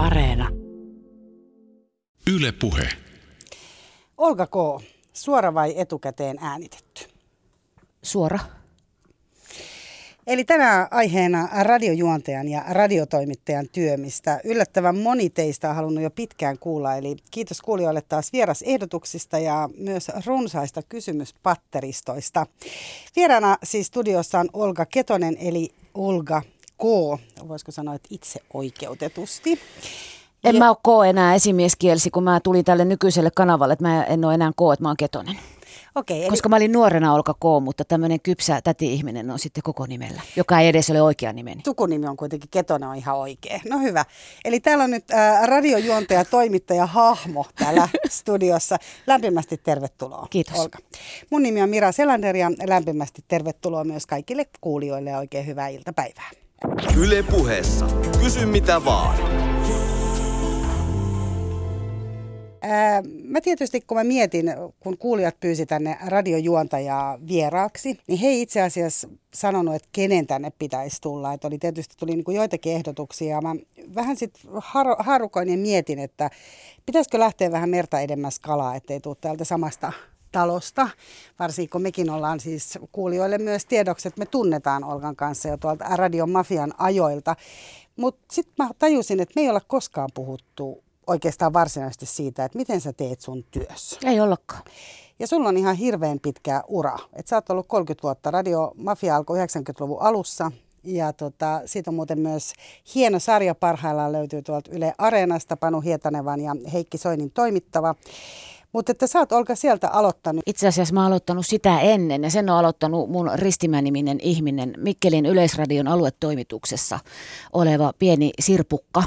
Areena. Yle Puhe. Olga K. Suora vai etukäteen äänitetty? Suora. Eli tänään aiheena radiojuontajan ja radiotoimittajan työ, mistä yllättävän moni teistä on halunnut jo pitkään kuulla. Eli kiitos kuulijoille taas vierasehdotuksista ja myös runsaista kysymyspatteristoista. Vieraana siis studiossa on Olga Ketonen eli Olga. Voisiko sanoa, että itse oikeutetusti. En ja... mä ole K enää esimieskielsi, kun mä tulin tälle nykyiselle kanavalle, että mä en ole enää K, että mä oon Ketonen. Okei, eli... Koska mä olin nuorena Olka K, mutta tämmöinen kypsä täti-ihminen on sitten koko nimellä, joka ei edes ole oikea nimeni. Sukunimi on kuitenkin Ketonen on ihan oikea. No hyvä. Eli täällä on nyt äh, radiojuontaja, toimittaja, hahmo täällä studiossa. Lämpimästi tervetuloa. Kiitos. Olka. Mun nimi on Mira Selander ja lämpimästi tervetuloa myös kaikille kuulijoille ja oikein hyvää iltapäivää. Yle puheessa. Kysy mitä vaan. Ää, mä tietysti kun mä mietin, kun kuulijat pyysi tänne radiojuontajaa vieraaksi, niin he itse asiassa sanonut, että kenen tänne pitäisi tulla. Että oli tietysti tuli niin kuin joitakin ehdotuksia. Mä vähän sitten har- harukoin ja mietin, että pitäisikö lähteä vähän merta edemmäs kalaa, ettei tule täältä samasta talosta. Varsinkin kun mekin ollaan siis kuulijoille myös tiedoksi, että me tunnetaan Olgan kanssa jo tuolta Radion Mafian ajoilta. Mutta sitten mä tajusin, että me ei olla koskaan puhuttu oikeastaan varsinaisesti siitä, että miten sä teet sun työssä. Ei ollakaan. Ja sulla on ihan hirveän pitkä ura. Et sä oot ollut 30 vuotta. Radio Mafia alkoi 90-luvun alussa. Ja tota, siitä on muuten myös hieno sarja parhaillaan löytyy tuolta Yle Areenasta, Panu Hietanevan ja Heikki Soinin toimittava. Mutta että sä oot Olka sieltä aloittanut. Itse asiassa mä oon aloittanut sitä ennen ja sen on aloittanut mun ristimäniminen ihminen Mikkelin Yleisradion aluetoimituksessa oleva pieni sirpukka.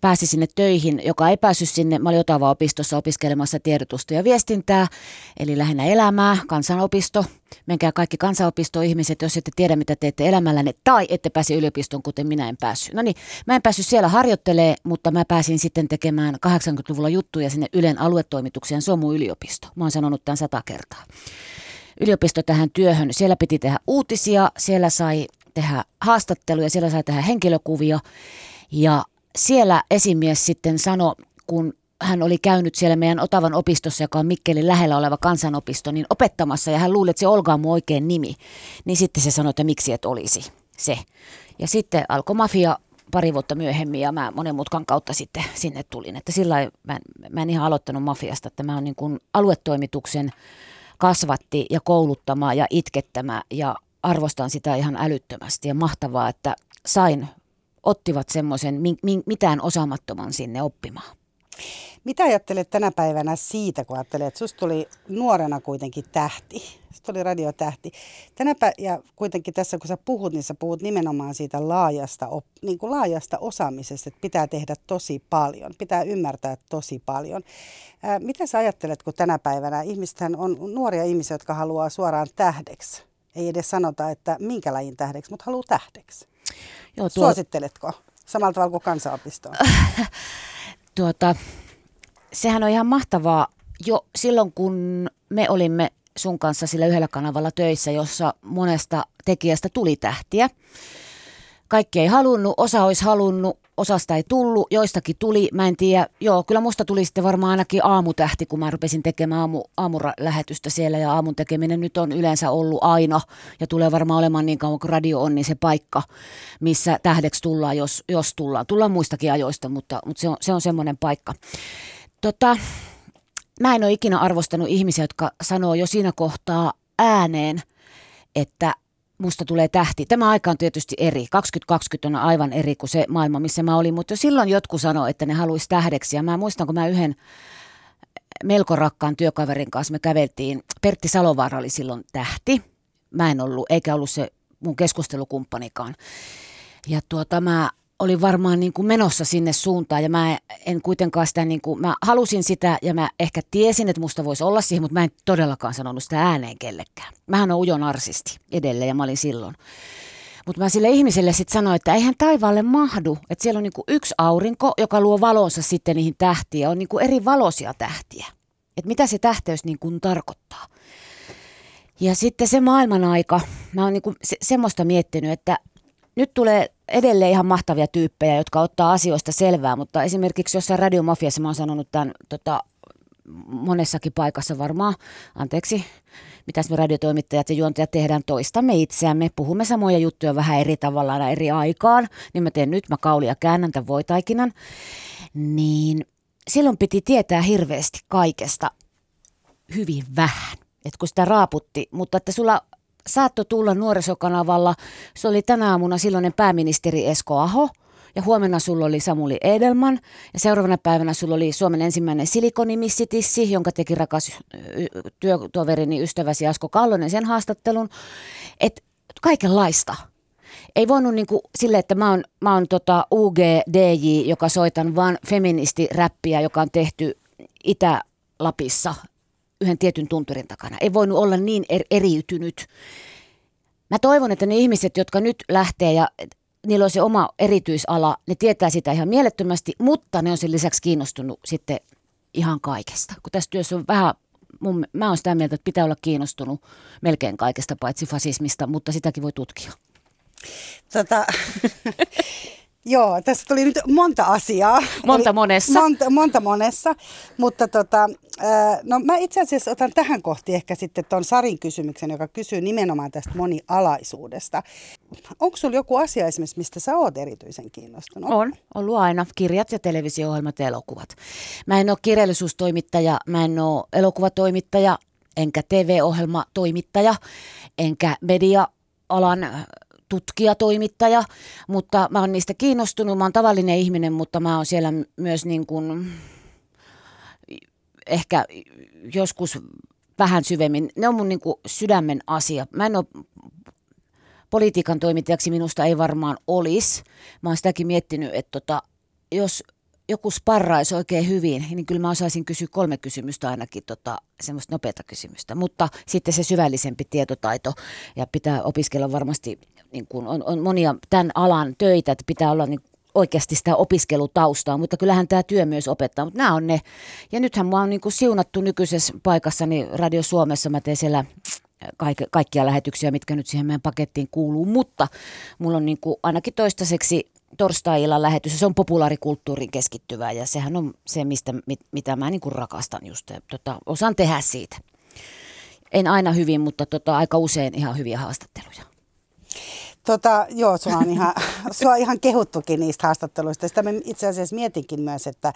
Pääsi sinne töihin, joka ei päässyt sinne. Mä olin Otava-opistossa opiskelemassa tiedotusta ja viestintää, eli lähinnä elämää, kansanopisto. Menkää kaikki kansanopistoihmiset, jos ette tiedä mitä teette elämällänne tai ette pääse yliopistoon, kuten minä en päässyt. No niin, mä en päässyt siellä harjoittelee, mutta mä pääsin sitten tekemään 80-luvulla juttuja sinne Ylen aluetoimitukseen. Se on mun yliopisto. Mä oon sanonut tämän sata kertaa. Yliopisto tähän työhön, siellä piti tehdä uutisia, siellä sai tehdä haastatteluja, siellä sai tehdä henkilökuvia. Ja siellä esimies sitten sanoi, kun hän oli käynyt siellä meidän Otavan opistossa, joka on Mikkelin lähellä oleva kansanopisto, niin opettamassa ja hän luuli, että se Olga on mun oikein nimi. Niin sitten se sanoi, että miksi et olisi se. Ja sitten alkoi mafia pari vuotta myöhemmin ja mä monen mutkan kautta sitten sinne tulin. Että sillä mä, mä en ihan aloittanut mafiasta, että mä oon niin kuin aluetoimituksen kasvatti ja kouluttama ja itkettämä ja arvostan sitä ihan älyttömästi ja mahtavaa, että sain, ottivat semmoisen mitään osaamattoman sinne oppimaan. Mitä ajattelet tänä päivänä siitä, kun ajattelet, että susta tuli nuorena kuitenkin tähti? Susta tuli radiotähti. Tänä pä- ja kuitenkin tässä, kun sä puhut, niin sä puhut nimenomaan siitä laajasta, op- niin kuin laajasta osaamisesta, että pitää tehdä tosi paljon, pitää ymmärtää tosi paljon. Ää, mitä sä ajattelet, kun tänä päivänä ihmisethän on nuoria ihmisiä, jotka haluaa suoraan tähdeksi? Ei edes sanota, että minkä lajin tähdeksi, mutta haluaa tähdeksi. Joo, tuo... Suositteletko? Samalla tavalla kuin kansanopistoon. tuota, sehän on ihan mahtavaa jo silloin, kun me olimme sun kanssa sillä yhdellä kanavalla töissä, jossa monesta tekijästä tuli tähtiä. Kaikki ei halunnut, osa olisi halunnut, osasta ei tullut, joistakin tuli, mä en tiedä. Joo, kyllä musta tuli sitten varmaan ainakin aamutähti, kun mä rupesin tekemään aamu, aamulähetystä siellä ja aamun tekeminen nyt on yleensä ollut aina ja tulee varmaan olemaan niin kauan kuin radio on, niin se paikka, missä tähdeksi tullaan, jos, jos tullaan. Tullaan muistakin ajoista, mutta, mutta se on, se on semmoinen paikka. Tota, mä en ole ikinä arvostanut ihmisiä, jotka sanoo jo siinä kohtaa ääneen, että musta tulee tähti. Tämä aika on tietysti eri. 2020 on aivan eri kuin se maailma, missä mä olin, mutta jo silloin jotkut sanoi, että ne haluaisi tähdeksi. Ja mä muistan, kun mä yhden melko rakkaan työkaverin kanssa me käveltiin. Pertti Salovaara oli silloin tähti. Mä en ollut, eikä ollut se mun keskustelukumppanikaan. Ja tuota, mä oli varmaan niin kuin menossa sinne suuntaan ja mä en kuitenkaan sitä, niin kuin, mä halusin sitä ja mä ehkä tiesin, että musta voisi olla siihen, mutta mä en todellakaan sanonut sitä ääneen kellekään. Mähän on ujo narsisti edelleen ja mä olin silloin. Mutta mä sille ihmiselle sitten sanoin, että eihän taivaalle mahdu, että siellä on niinku yksi aurinko, joka luo valonsa sitten niihin tähtiä, on niinku eri valoisia tähtiä. Että mitä se tähteys niinku tarkoittaa. Ja sitten se maailman aika, mä oon niinku se, semmoista miettinyt, että nyt tulee edelleen ihan mahtavia tyyppejä, jotka ottaa asioista selvää, mutta esimerkiksi jossain radiomafiassa mä oon sanonut tämän tota, monessakin paikassa varmaan, anteeksi, mitäs me radiotoimittajat ja juontajat tehdään? Toistamme itseämme, puhumme samoja juttuja vähän eri tavalla aina eri aikaan, niin mä teen nyt, mä kaulia käännän tämän voitaikinan, niin silloin piti tietää hirveästi kaikesta hyvin vähän, että kun sitä raaputti, mutta että sulla saattoi tulla nuorisokanavalla, se oli tänä aamuna silloinen pääministeri Esko Aho, ja huomenna sulla oli Samuli Edelman, ja seuraavana päivänä sulla oli Suomen ensimmäinen silikonimissitissi, jonka teki rakas työtoverini, ystäväsi Asko Kallonen sen haastattelun. Että kaikenlaista. Ei voinut niin sille, että mä oon, mä oon tota UGDJ, joka soitan vaan feministiräppiä, joka on tehty Itä-Lapissa yhden tietyn tunturin takana. Ei voinut olla niin er, eriytynyt. Mä toivon, että ne ihmiset, jotka nyt lähtee ja niillä on se oma erityisala, ne tietää sitä ihan mielettömästi, mutta ne on sen lisäksi kiinnostunut sitten ihan kaikesta. Kun tässä työssä on vähän, mun, mä oon sitä mieltä, että pitää olla kiinnostunut melkein kaikesta paitsi fasismista, mutta sitäkin voi tutkia. Tota, Joo, tässä tuli nyt monta asiaa. Monta Eli monessa. Monta, monta monessa, mutta tota, no mä itse asiassa otan tähän kohti ehkä sitten tuon Sarin kysymyksen, joka kysyy nimenomaan tästä monialaisuudesta. Onko sulla joku asia esimerkiksi, mistä sä oot erityisen kiinnostunut? On, ollut aina. Kirjat ja televisio-ohjelmat ja elokuvat. Mä en ole kirjallisuustoimittaja, mä en ole elokuvatoimittaja, enkä TV-ohjelmatoimittaja, enkä media-alan tutkija, toimittaja, mutta mä oon niistä kiinnostunut. Mä oon tavallinen ihminen, mutta mä oon siellä myös niin kuin ehkä joskus vähän syvemmin. Ne on mun niin kuin sydämen asia. Mä en ole politiikan toimittajaksi minusta ei varmaan olisi. Mä oon sitäkin miettinyt, että tota, jos joku sparraisi oikein hyvin, niin kyllä mä osaisin kysyä kolme kysymystä ainakin, tota, semmoista nopeata kysymystä. Mutta sitten se syvällisempi tietotaito ja pitää opiskella varmasti, niin kuin on, on monia tämän alan töitä, että pitää olla niin oikeasti sitä opiskelutaustaa, mutta kyllähän tämä työ myös opettaa, mutta nämä on ne. Ja nythän mua on niin kuin siunattu nykyisessä paikassani Radio Suomessa, mä teen siellä kaik- kaikkia lähetyksiä, mitkä nyt siihen meidän pakettiin kuuluu, mutta mulla on niin kuin ainakin toistaiseksi torstai-illan lähetys, se on populaarikulttuuriin keskittyvää ja sehän on se, mistä, mit, mitä mä niin kuin rakastan just. Tota, osaan tehdä siitä. En aina hyvin, mutta tota, aika usein ihan hyviä haastatteluja. Tota, joo, sua on, ihan, sua on ihan kehuttukin niistä haastatteluista. Sitä me itse asiassa mietinkin myös, että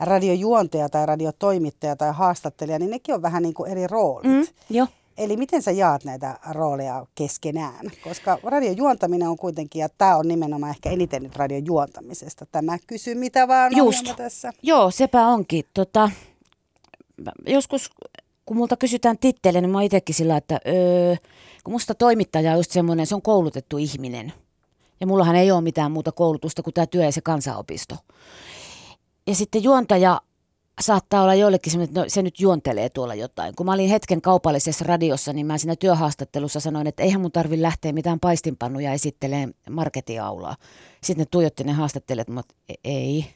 radiojuontaja tai radiotoimittaja tai haastattelija, niin nekin on vähän niin kuin eri roolit. Mm, joo. Eli miten sä jaat näitä rooleja keskenään? Koska radiojuontaminen on kuitenkin, ja tämä on nimenomaan ehkä eniten nyt radiojuontamisesta. Tämä kysy mitä vaan Just. tässä. Joo, sepä onkin. Tota, joskus kun multa kysytään tittele, niin mä itsekin sillä, että öö, kun musta toimittaja on just semmoinen, se on koulutettu ihminen. Ja mullahan ei ole mitään muuta koulutusta kuin tämä työ ja se kansanopisto. Ja sitten juontaja saattaa olla joillekin semmoinen, että no, se nyt juontelee tuolla jotain. Kun mä olin hetken kaupallisessa radiossa, niin mä siinä työhaastattelussa sanoin, että eihän mun tarvi lähteä mitään paistinpannuja esittelee marketiaulaa. Sitten ne tuijotti ne haastattelijat, mutta e-, ei.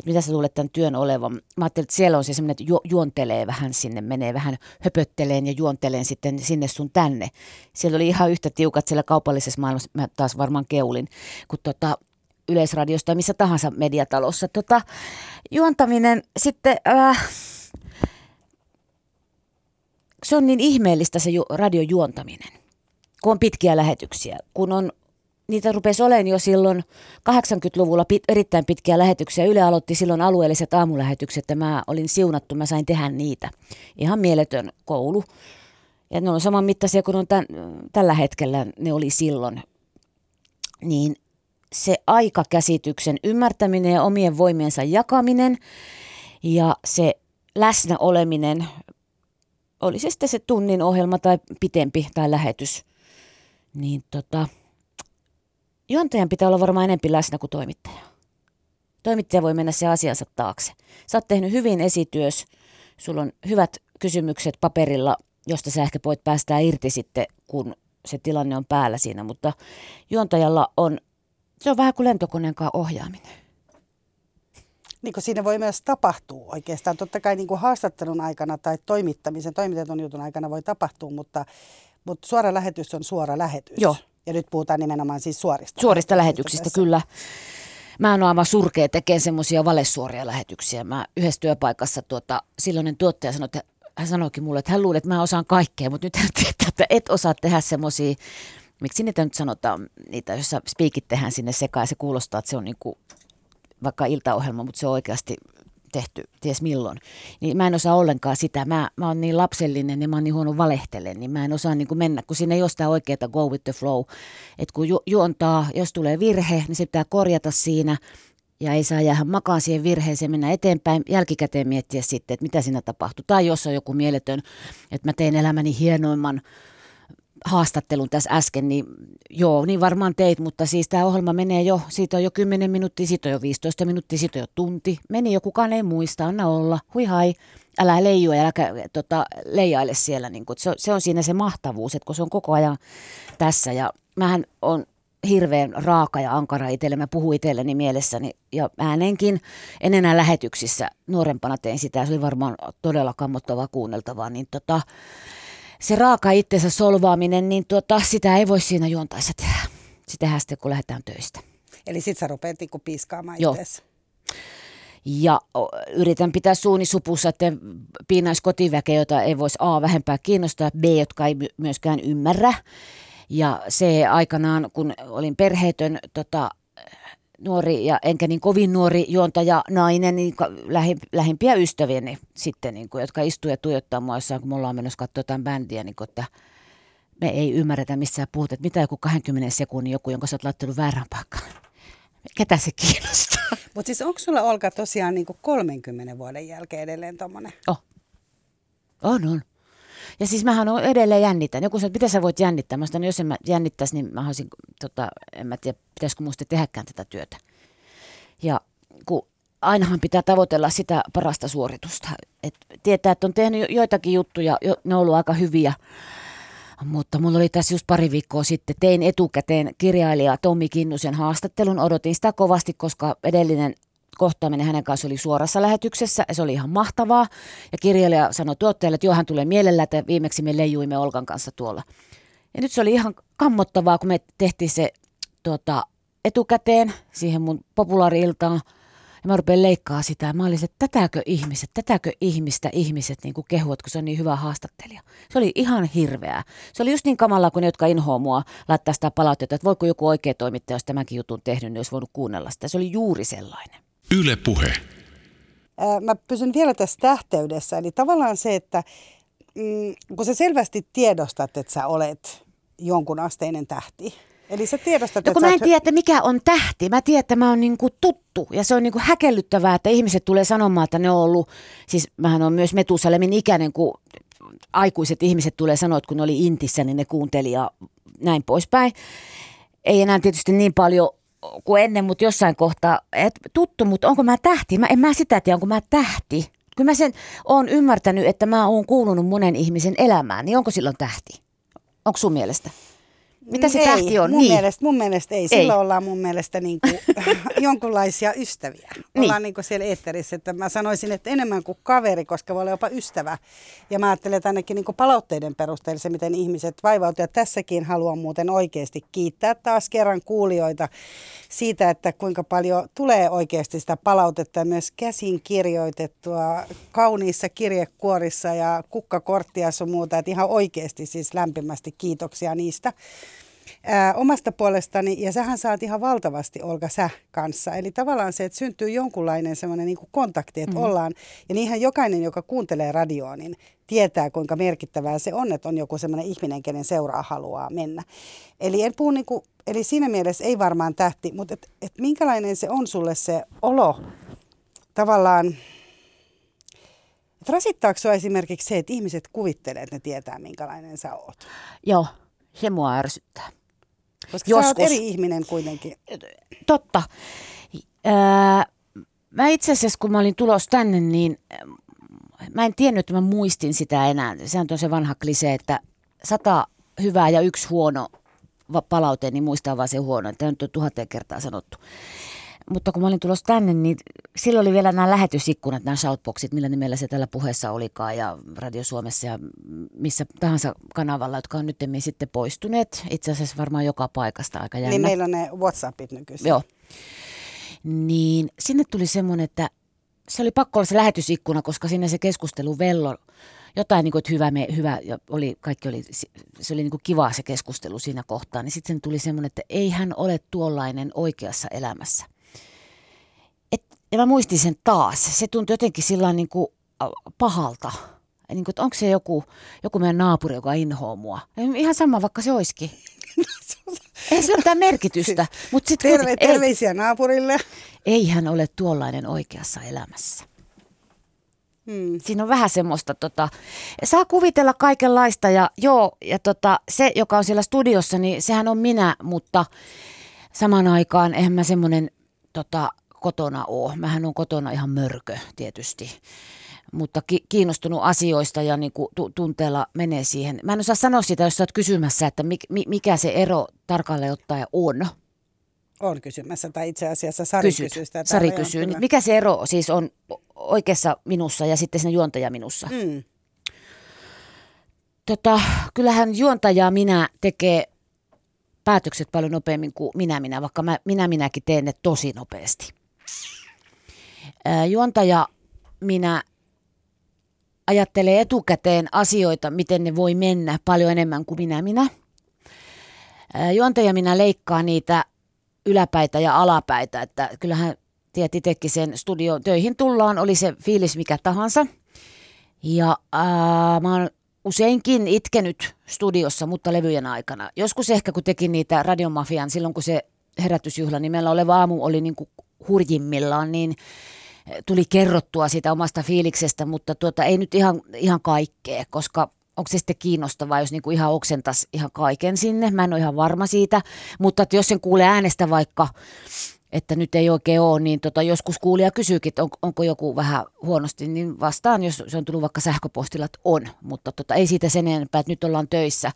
Että mitä sä luulet tämän työn olevan? Mä ajattelin, että siellä on se semmoinen, että ju- juontelee vähän sinne, menee vähän höpötteleen ja juonteleen sitten sinne sun tänne. Siellä oli ihan yhtä tiukat siellä kaupallisessa maailmassa, mä taas varmaan keulin, kun tota, Yleisradiosta tai missä tahansa mediatalossa. Tota, juontaminen sitten, äh, se on niin ihmeellistä se ju- radiojuontaminen, kun on pitkiä lähetyksiä, kun on niitä rupesi olemaan jo silloin 80-luvulla pit, erittäin pitkiä lähetyksiä. Yle aloitti silloin alueelliset aamulähetykset ja mä olin siunattu, mä sain tehdä niitä. Ihan mieletön koulu. Ja ne on saman mittaisia kuin on tämän, tällä hetkellä ne oli silloin. Niin se aikakäsityksen ymmärtäminen ja omien voimiensa jakaminen ja se läsnä oleminen, oli se sitten se tunnin ohjelma tai pitempi tai lähetys, niin tota, juontajan pitää olla varmaan enempi läsnä kuin toimittaja. Toimittaja voi mennä se asiansa taakse. Sä oot tehnyt hyvin esityös, sulla on hyvät kysymykset paperilla, josta sä ehkä voit päästää irti sitten, kun se tilanne on päällä siinä, mutta juontajalla on se on vähän kuin lentokoneen kanssa ohjaaminen. Niin kuin siinä voi myös tapahtua oikeastaan. Totta kai niin kuin haastattelun aikana tai toimittamisen, toimitetun jutun aikana voi tapahtua, mutta, mutta suora lähetys on suora lähetys. Joo, Ja nyt puhutaan nimenomaan siis suorista. Suorista lähetyksistä, tässä. kyllä. Mä oon aivan surkea tekemään semmoisia valesuoria lähetyksiä. Mä yhdessä työpaikassa tuota, silloinen tuottaja sanoi, että hän sanoikin mulle, että hän luulee, että mä osaan kaikkea, mutta nyt hän tietää, että et osaa tehdä semmoisia, miksi niitä nyt sanotaan, niitä, joissa spiikit tehdään sinne sekaan ja se kuulostaa, että se on niin kuin vaikka iltaohjelma, mutta se on oikeasti tehty ties milloin. Niin mä en osaa ollenkaan sitä. Mä, mä oon niin lapsellinen ja mä oon niin huono valehtelen, niin mä en osaa niin kuin mennä, kun siinä ei ole sitä oikeaa go with the flow. Että kun ju, juontaa, jos tulee virhe, niin se pitää korjata siinä ja ei saa jäädä makaan siihen virheeseen, mennä eteenpäin, jälkikäteen miettiä sitten, että mitä siinä tapahtuu. Tai jos on joku mieletön, että mä tein elämäni hienoimman haastattelun tässä äsken, niin joo, niin varmaan teit, mutta siis tämä ohjelma menee jo, siitä on jo 10 minuuttia, siitä on jo 15 minuuttia, siitä on jo tunti. Meni jo, kukaan ei muista, anna olla, hui hai, älä leiju ja älä tota, leijaile siellä. Niin kun, se, se on siinä se mahtavuus, että kun se on koko ajan tässä ja mähän on hirveän raaka ja ankara itselle. Mä puhuin itselleni mielessäni ja äänenkin. En enää lähetyksissä. Nuorempana tein sitä. Se oli varmaan todella kammottavaa kuunneltavaa. Niin tota, se raaka itsensä solvaaminen, niin tota, sitä ei voi siinä juontaessa tehdä. Sitä tehdään sitten, kun lähdetään töistä. Eli sit sä rupeat niinku piiskaamaan itseäsi. Ja yritän pitää suuni supussa, että piinaisi kotiväkeä, jota ei voisi A vähempää kiinnostaa, B, jotka ei my- myöskään ymmärrä. Ja se aikanaan, kun olin perheetön tota, nuori ja enkä niin kovin nuori juontaja nainen, niin lähi, lähimpiä ystäviäni sitten, niin kuin, jotka istuu ja tuijottaa mua jossain, kun me ollaan menossa katsoa jotain bändiä, niin kuin, että me ei ymmärretä, missä sä puhut, että mitä joku 20 sekunnin joku, jonka sä oot laittanut väärään paikkaan. Ketä se kiinnostaa? Mutta siis onko sulla Olka tosiaan niinku 30 vuoden jälkeen edelleen tommonen? Oh. On, on. Ja siis mähän on edelleen jännitän. Joku sanoo, että mitä sä voit jännittää? Mä sanoin, jos en mä jännittäisi, niin mä haluaisin, tota, en mä tiedä, pitäisikö musta tehdäkään tätä työtä. Ja kun ainahan pitää tavoitella sitä parasta suoritusta. Et tietää, että on tehnyt jo- joitakin juttuja, jo, ne on ollut aika hyviä. Mutta mulla oli tässä just pari viikkoa sitten, tein etukäteen kirjailija Tommi Kinnusen haastattelun. Odotin sitä kovasti, koska edellinen kohtaaminen hänen kanssa oli suorassa lähetyksessä ja se oli ihan mahtavaa. Ja kirjailija sanoi tuottajalle, että joo, hän tulee mielellä, että viimeksi me leijuimme Olkan kanssa tuolla. Ja nyt se oli ihan kammottavaa, kun me tehtiin se tuota, etukäteen siihen mun populaari-iltaan. Ja mä rupean leikkaa sitä. Mä olin, että tätäkö ihmiset, tätäkö ihmistä ihmiset niin kuin kehuvat, kun se on niin hyvä haastattelija. Se oli ihan hirveää. Se oli just niin kamalaa kuin ne, jotka inhoa mua laittaa sitä palautetta, että voiko joku oikea toimittaja, jos tämänkin jutun tehnyt, niin olisi voinut kuunnella sitä. Se oli juuri sellainen. Yle Puhe. Mä pysyn vielä tässä tähteydessä. Eli tavallaan se, että mm, kun sä selvästi tiedostat, että sä olet jonkun asteinen tähti. Eli sä tiedostat, No kun että mä en oot- tiedä, että mikä on tähti. Mä tiedän, että mä oon niinku tuttu ja se on niinku häkellyttävää, että ihmiset tulee sanomaan, että ne on ollut, siis mähän on myös Metusalemin ikäinen, kun aikuiset ihmiset tulee sanoa, että kun ne oli Intissä, niin ne kuunteli ja näin poispäin. Ei enää tietysti niin paljon kuin ennen, mutta jossain kohtaa, et tuttu, mutta onko mä tähti? Mä, en mä sitä tiedä, onko mä tähti. Kyllä mä sen oon ymmärtänyt, että mä oon kuulunut monen ihmisen elämään, niin onko silloin tähti? Onko sun mielestä? Mitä se ei, tähti on? Mun, niin. mielestä, mun mielestä ei. Ei. Silloin ollaan mun mielestä niin kuin, jonkunlaisia ystäviä. Niin. Ollaan niin kuin siellä eetterissä. Että mä sanoisin, että enemmän kuin kaveri, koska voi olla jopa ystävä. Ja mä ajattelen, että ainakin niin kuin palautteiden perusteella se, miten ihmiset vaivautuvat. Ja tässäkin haluan muuten oikeasti kiittää taas kerran kuulijoita siitä, että kuinka paljon tulee oikeasti sitä palautetta ja myös käsin kirjoitettua kauniissa kirjekuorissa ja kukkakorttia sun muuta. Että ihan oikeasti siis lämpimästi kiitoksia niistä ää, omasta puolestani, ja sähän saat ihan valtavasti Olga sä kanssa. Eli tavallaan se, että syntyy jonkunlainen semmoinen niin kontakti, että mm-hmm. ollaan, ja niinhän jokainen, joka kuuntelee radioa, niin tietää, kuinka merkittävää se on, että on joku semmoinen ihminen, kenen seuraa haluaa mennä. Eli en puhu niin kuin, eli siinä mielessä ei varmaan tähti, mutta et, et minkälainen se on sulle se olo tavallaan, että rasittaako sinua esimerkiksi se, että ihmiset kuvittelee, että ne tietää, minkälainen sä oot? Joo, se mua ärsyttää. Koska sä oot Joskus. eri ihminen kuitenkin. Totta. Ää, mä itse asiassa, kun mä olin tulos tänne, niin mä en tiennyt, että mä muistin sitä enää. Sehän on se vanha klise, että sata hyvää ja yksi huono palaute, niin muistaa vaan se huono. Tämä nyt on tuhannen kertaa sanottu. Mutta kun mä olin tulossa tänne, niin silloin oli vielä nämä lähetysikkunat, nämä shoutboxit, millä nimellä se tällä puheessa olikaan ja Radio Suomessa ja missä tahansa kanavalla, jotka on nyt sitten poistuneet. Itse asiassa varmaan joka paikasta aika jännä. Niin meillä on ne Whatsappit nykyisin. Joo. Niin sinne tuli semmoinen, että se oli pakko olla se lähetysikkuna, koska sinne se keskustelu vello jotain, niin kuin, että hyvä, me, hyvä ja oli, kaikki oli, se oli niin kuin kiva se keskustelu siinä kohtaa, niin sitten tuli semmoinen, että ei hän ole tuollainen oikeassa elämässä. Ja mä muistin sen taas. Se tuntui jotenkin sillä niin kuin pahalta. Niin kuin, että onko se joku, joku meidän naapuri, joka inhoaa mua. Ihan sama, vaikka se olisikin. Ei se ole mitään merkitystä. Mut sit Terve, kuitenkin, terveisiä ei, naapurille. Ei hän ole tuollainen oikeassa elämässä. Hmm. Siinä on vähän semmoista, tota, saa kuvitella kaikenlaista ja joo, ja tota, se, joka on siellä studiossa, niin sehän on minä, mutta samaan aikaan eihän mä semmoinen tota, kotona ole. Mähän on kotona ihan mörkö tietysti, mutta ki- kiinnostunut asioista ja niin kuin tu- tunteella menee siihen. Mä en osaa sanoa sitä, jos sä oot kysymässä, että mi- mi- mikä se ero tarkalleen ottaen on. On kysymässä, tai itse asiassa Sari Kysyt. kysyy sitä. Sari kysyy. Mikä se ero siis on oikeassa minussa ja sitten siinä juontaja minussa? Mm. Tota, kyllähän juontaja minä tekee päätökset paljon nopeammin kuin minä minä, vaikka mä, minä minäkin teen ne tosi nopeasti. Juontaja minä ajattelee etukäteen asioita, miten ne voi mennä paljon enemmän kuin minä minä. Juontaja minä leikkaa niitä yläpäitä ja alapäitä, että kyllähän tiedät itsekin sen studio töihin tullaan, oli se fiilis mikä tahansa. Ja ää, mä oon useinkin itkenyt studiossa, mutta levyjen aikana. Joskus ehkä kun tekin niitä Radiomafian, silloin kun se herätysjuhla nimellä oleva aamu oli niin kuin hurjimmillaan, niin tuli kerrottua siitä omasta fiiliksestä, mutta tuota, ei nyt ihan, ihan kaikkea, koska onko se sitten kiinnostavaa, jos niinku ihan oksentas ihan kaiken sinne. Mä en ole ihan varma siitä, mutta jos sen kuulee äänestä vaikka, että nyt ei oikein ole, niin tota, joskus kuulija kysyykin, että on, onko joku vähän huonosti, niin vastaan, jos se on tullut vaikka sähköpostilla, että on, mutta tota, ei siitä sen enempää, että nyt ollaan töissä.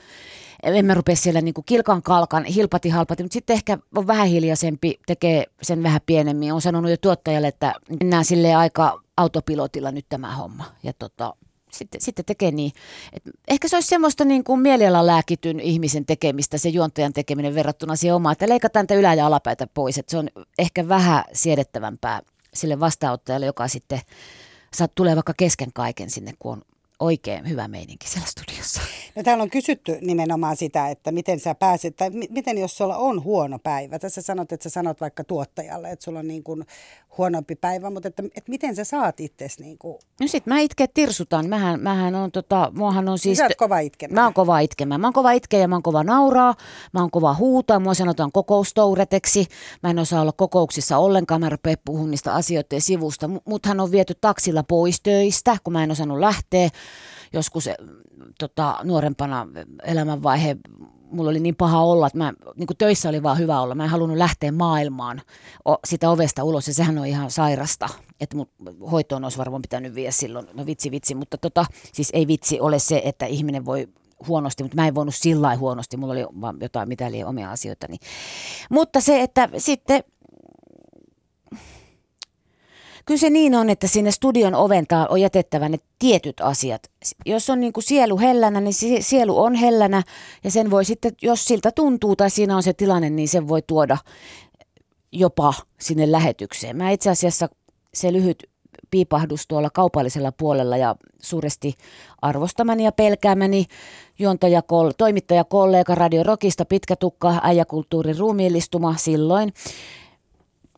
En mä rupea siellä niinku kilkan kalkan, hilpati halpati, mutta sitten ehkä on vähän hiljaisempi, tekee sen vähän pienemmin. On sanonut jo tuottajalle, että mennään sille aika autopilotilla nyt tämä homma. Ja tota, sitten, sitten tekee niin. Et ehkä se olisi semmoista niin kuin mielialalääkityn ihmisen tekemistä, se juontajan tekeminen verrattuna siihen omaan, että leikataan tätä ylä- ja alapäitä pois. Että se on ehkä vähän siedettävämpää sille vastaanottajalle, joka sitten saat tulee vaikka kesken kaiken sinne, kun on oikein hyvä meininki siellä studiossa. No täällä on kysytty nimenomaan sitä, että miten sä pääset, tai miten jos sulla on huono päivä. Tässä sanot, että sä sanot vaikka tuottajalle, että sulla on niin kuin huonompi päivä, mutta että, että miten sä saat itses niin kuin... No sit mä itke tirsutan. Mähän, mähän on tota, muahan on siis... Sä oot kova itkemään. Mä oon kova itkemään. Mä oon kova itkeä ja mä oon kova nauraa. Mä oon kova huutaa. Mua sanotaan kokoustoureteksi. Mä en osaa olla kokouksissa ollenkaan. Mä rupean puhun niistä asioiden sivusta. Muthan on viety taksilla pois töistä, kun mä en osannut lähteä. Joskus eh, tota, nuorempana elämänvaihe mulla oli niin paha olla, että mä, niin kuin töissä oli vaan hyvä olla. Mä en halunnut lähteä maailmaan o, sitä ovesta ulos ja sehän on ihan sairasta. Että mun hoitoon olisi varmaan pitänyt viedä silloin, no vitsi vitsi, mutta tota, siis ei vitsi ole se, että ihminen voi huonosti, mutta mä en voinut sillä huonosti, mulla oli vaan jotain mitä oli omia asioita. Mutta se, että sitten Kyllä se niin on, että sinne studion oventaan on jätettävä ne tietyt asiat. Jos on niin kuin sielu hellänä, niin sielu on hellänä ja sen voi sitten, jos siltä tuntuu tai siinä on se tilanne, niin sen voi tuoda jopa sinne lähetykseen. Mä itse asiassa se lyhyt piipahdus tuolla kaupallisella puolella ja suuresti arvostamani ja pelkäämäni juontaja, toimittaja, kollega Radio Rockista, pitkä tukka, äijäkulttuurin ruumiillistuma silloin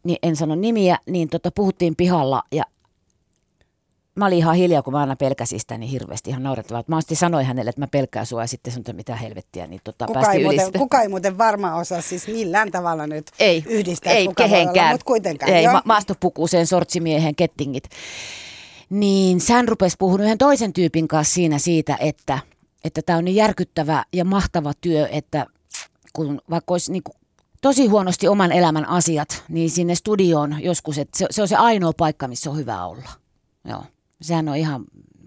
niin en sano nimiä, niin tota, puhuttiin pihalla ja mä olin ihan hiljaa, kun mä aina pelkäsin sitä niin hirveästi, ihan naurettavaa. Mä asti sanoin hänelle, että mä pelkään sua ja sitten sanoin, että mitä helvettiä, niin tota, kuka, ei muuten, kuka ei muuten varmaan osaa siis millään tavalla nyt ei, yhdistää, ei, kehenkään. mutta kuitenkaan. Ei, ma- maastopukuuseen sortsimiehen kettingit. Niin sään rupesi puhunut yhden toisen tyypin kanssa siinä siitä, että että tämä on niin järkyttävä ja mahtava työ, että kun vaikka olisi niin kuin tosi huonosti oman elämän asiat, niin sinne studioon joskus, että se, se on se ainoa paikka, missä on hyvä olla. Joo, sehän on ihan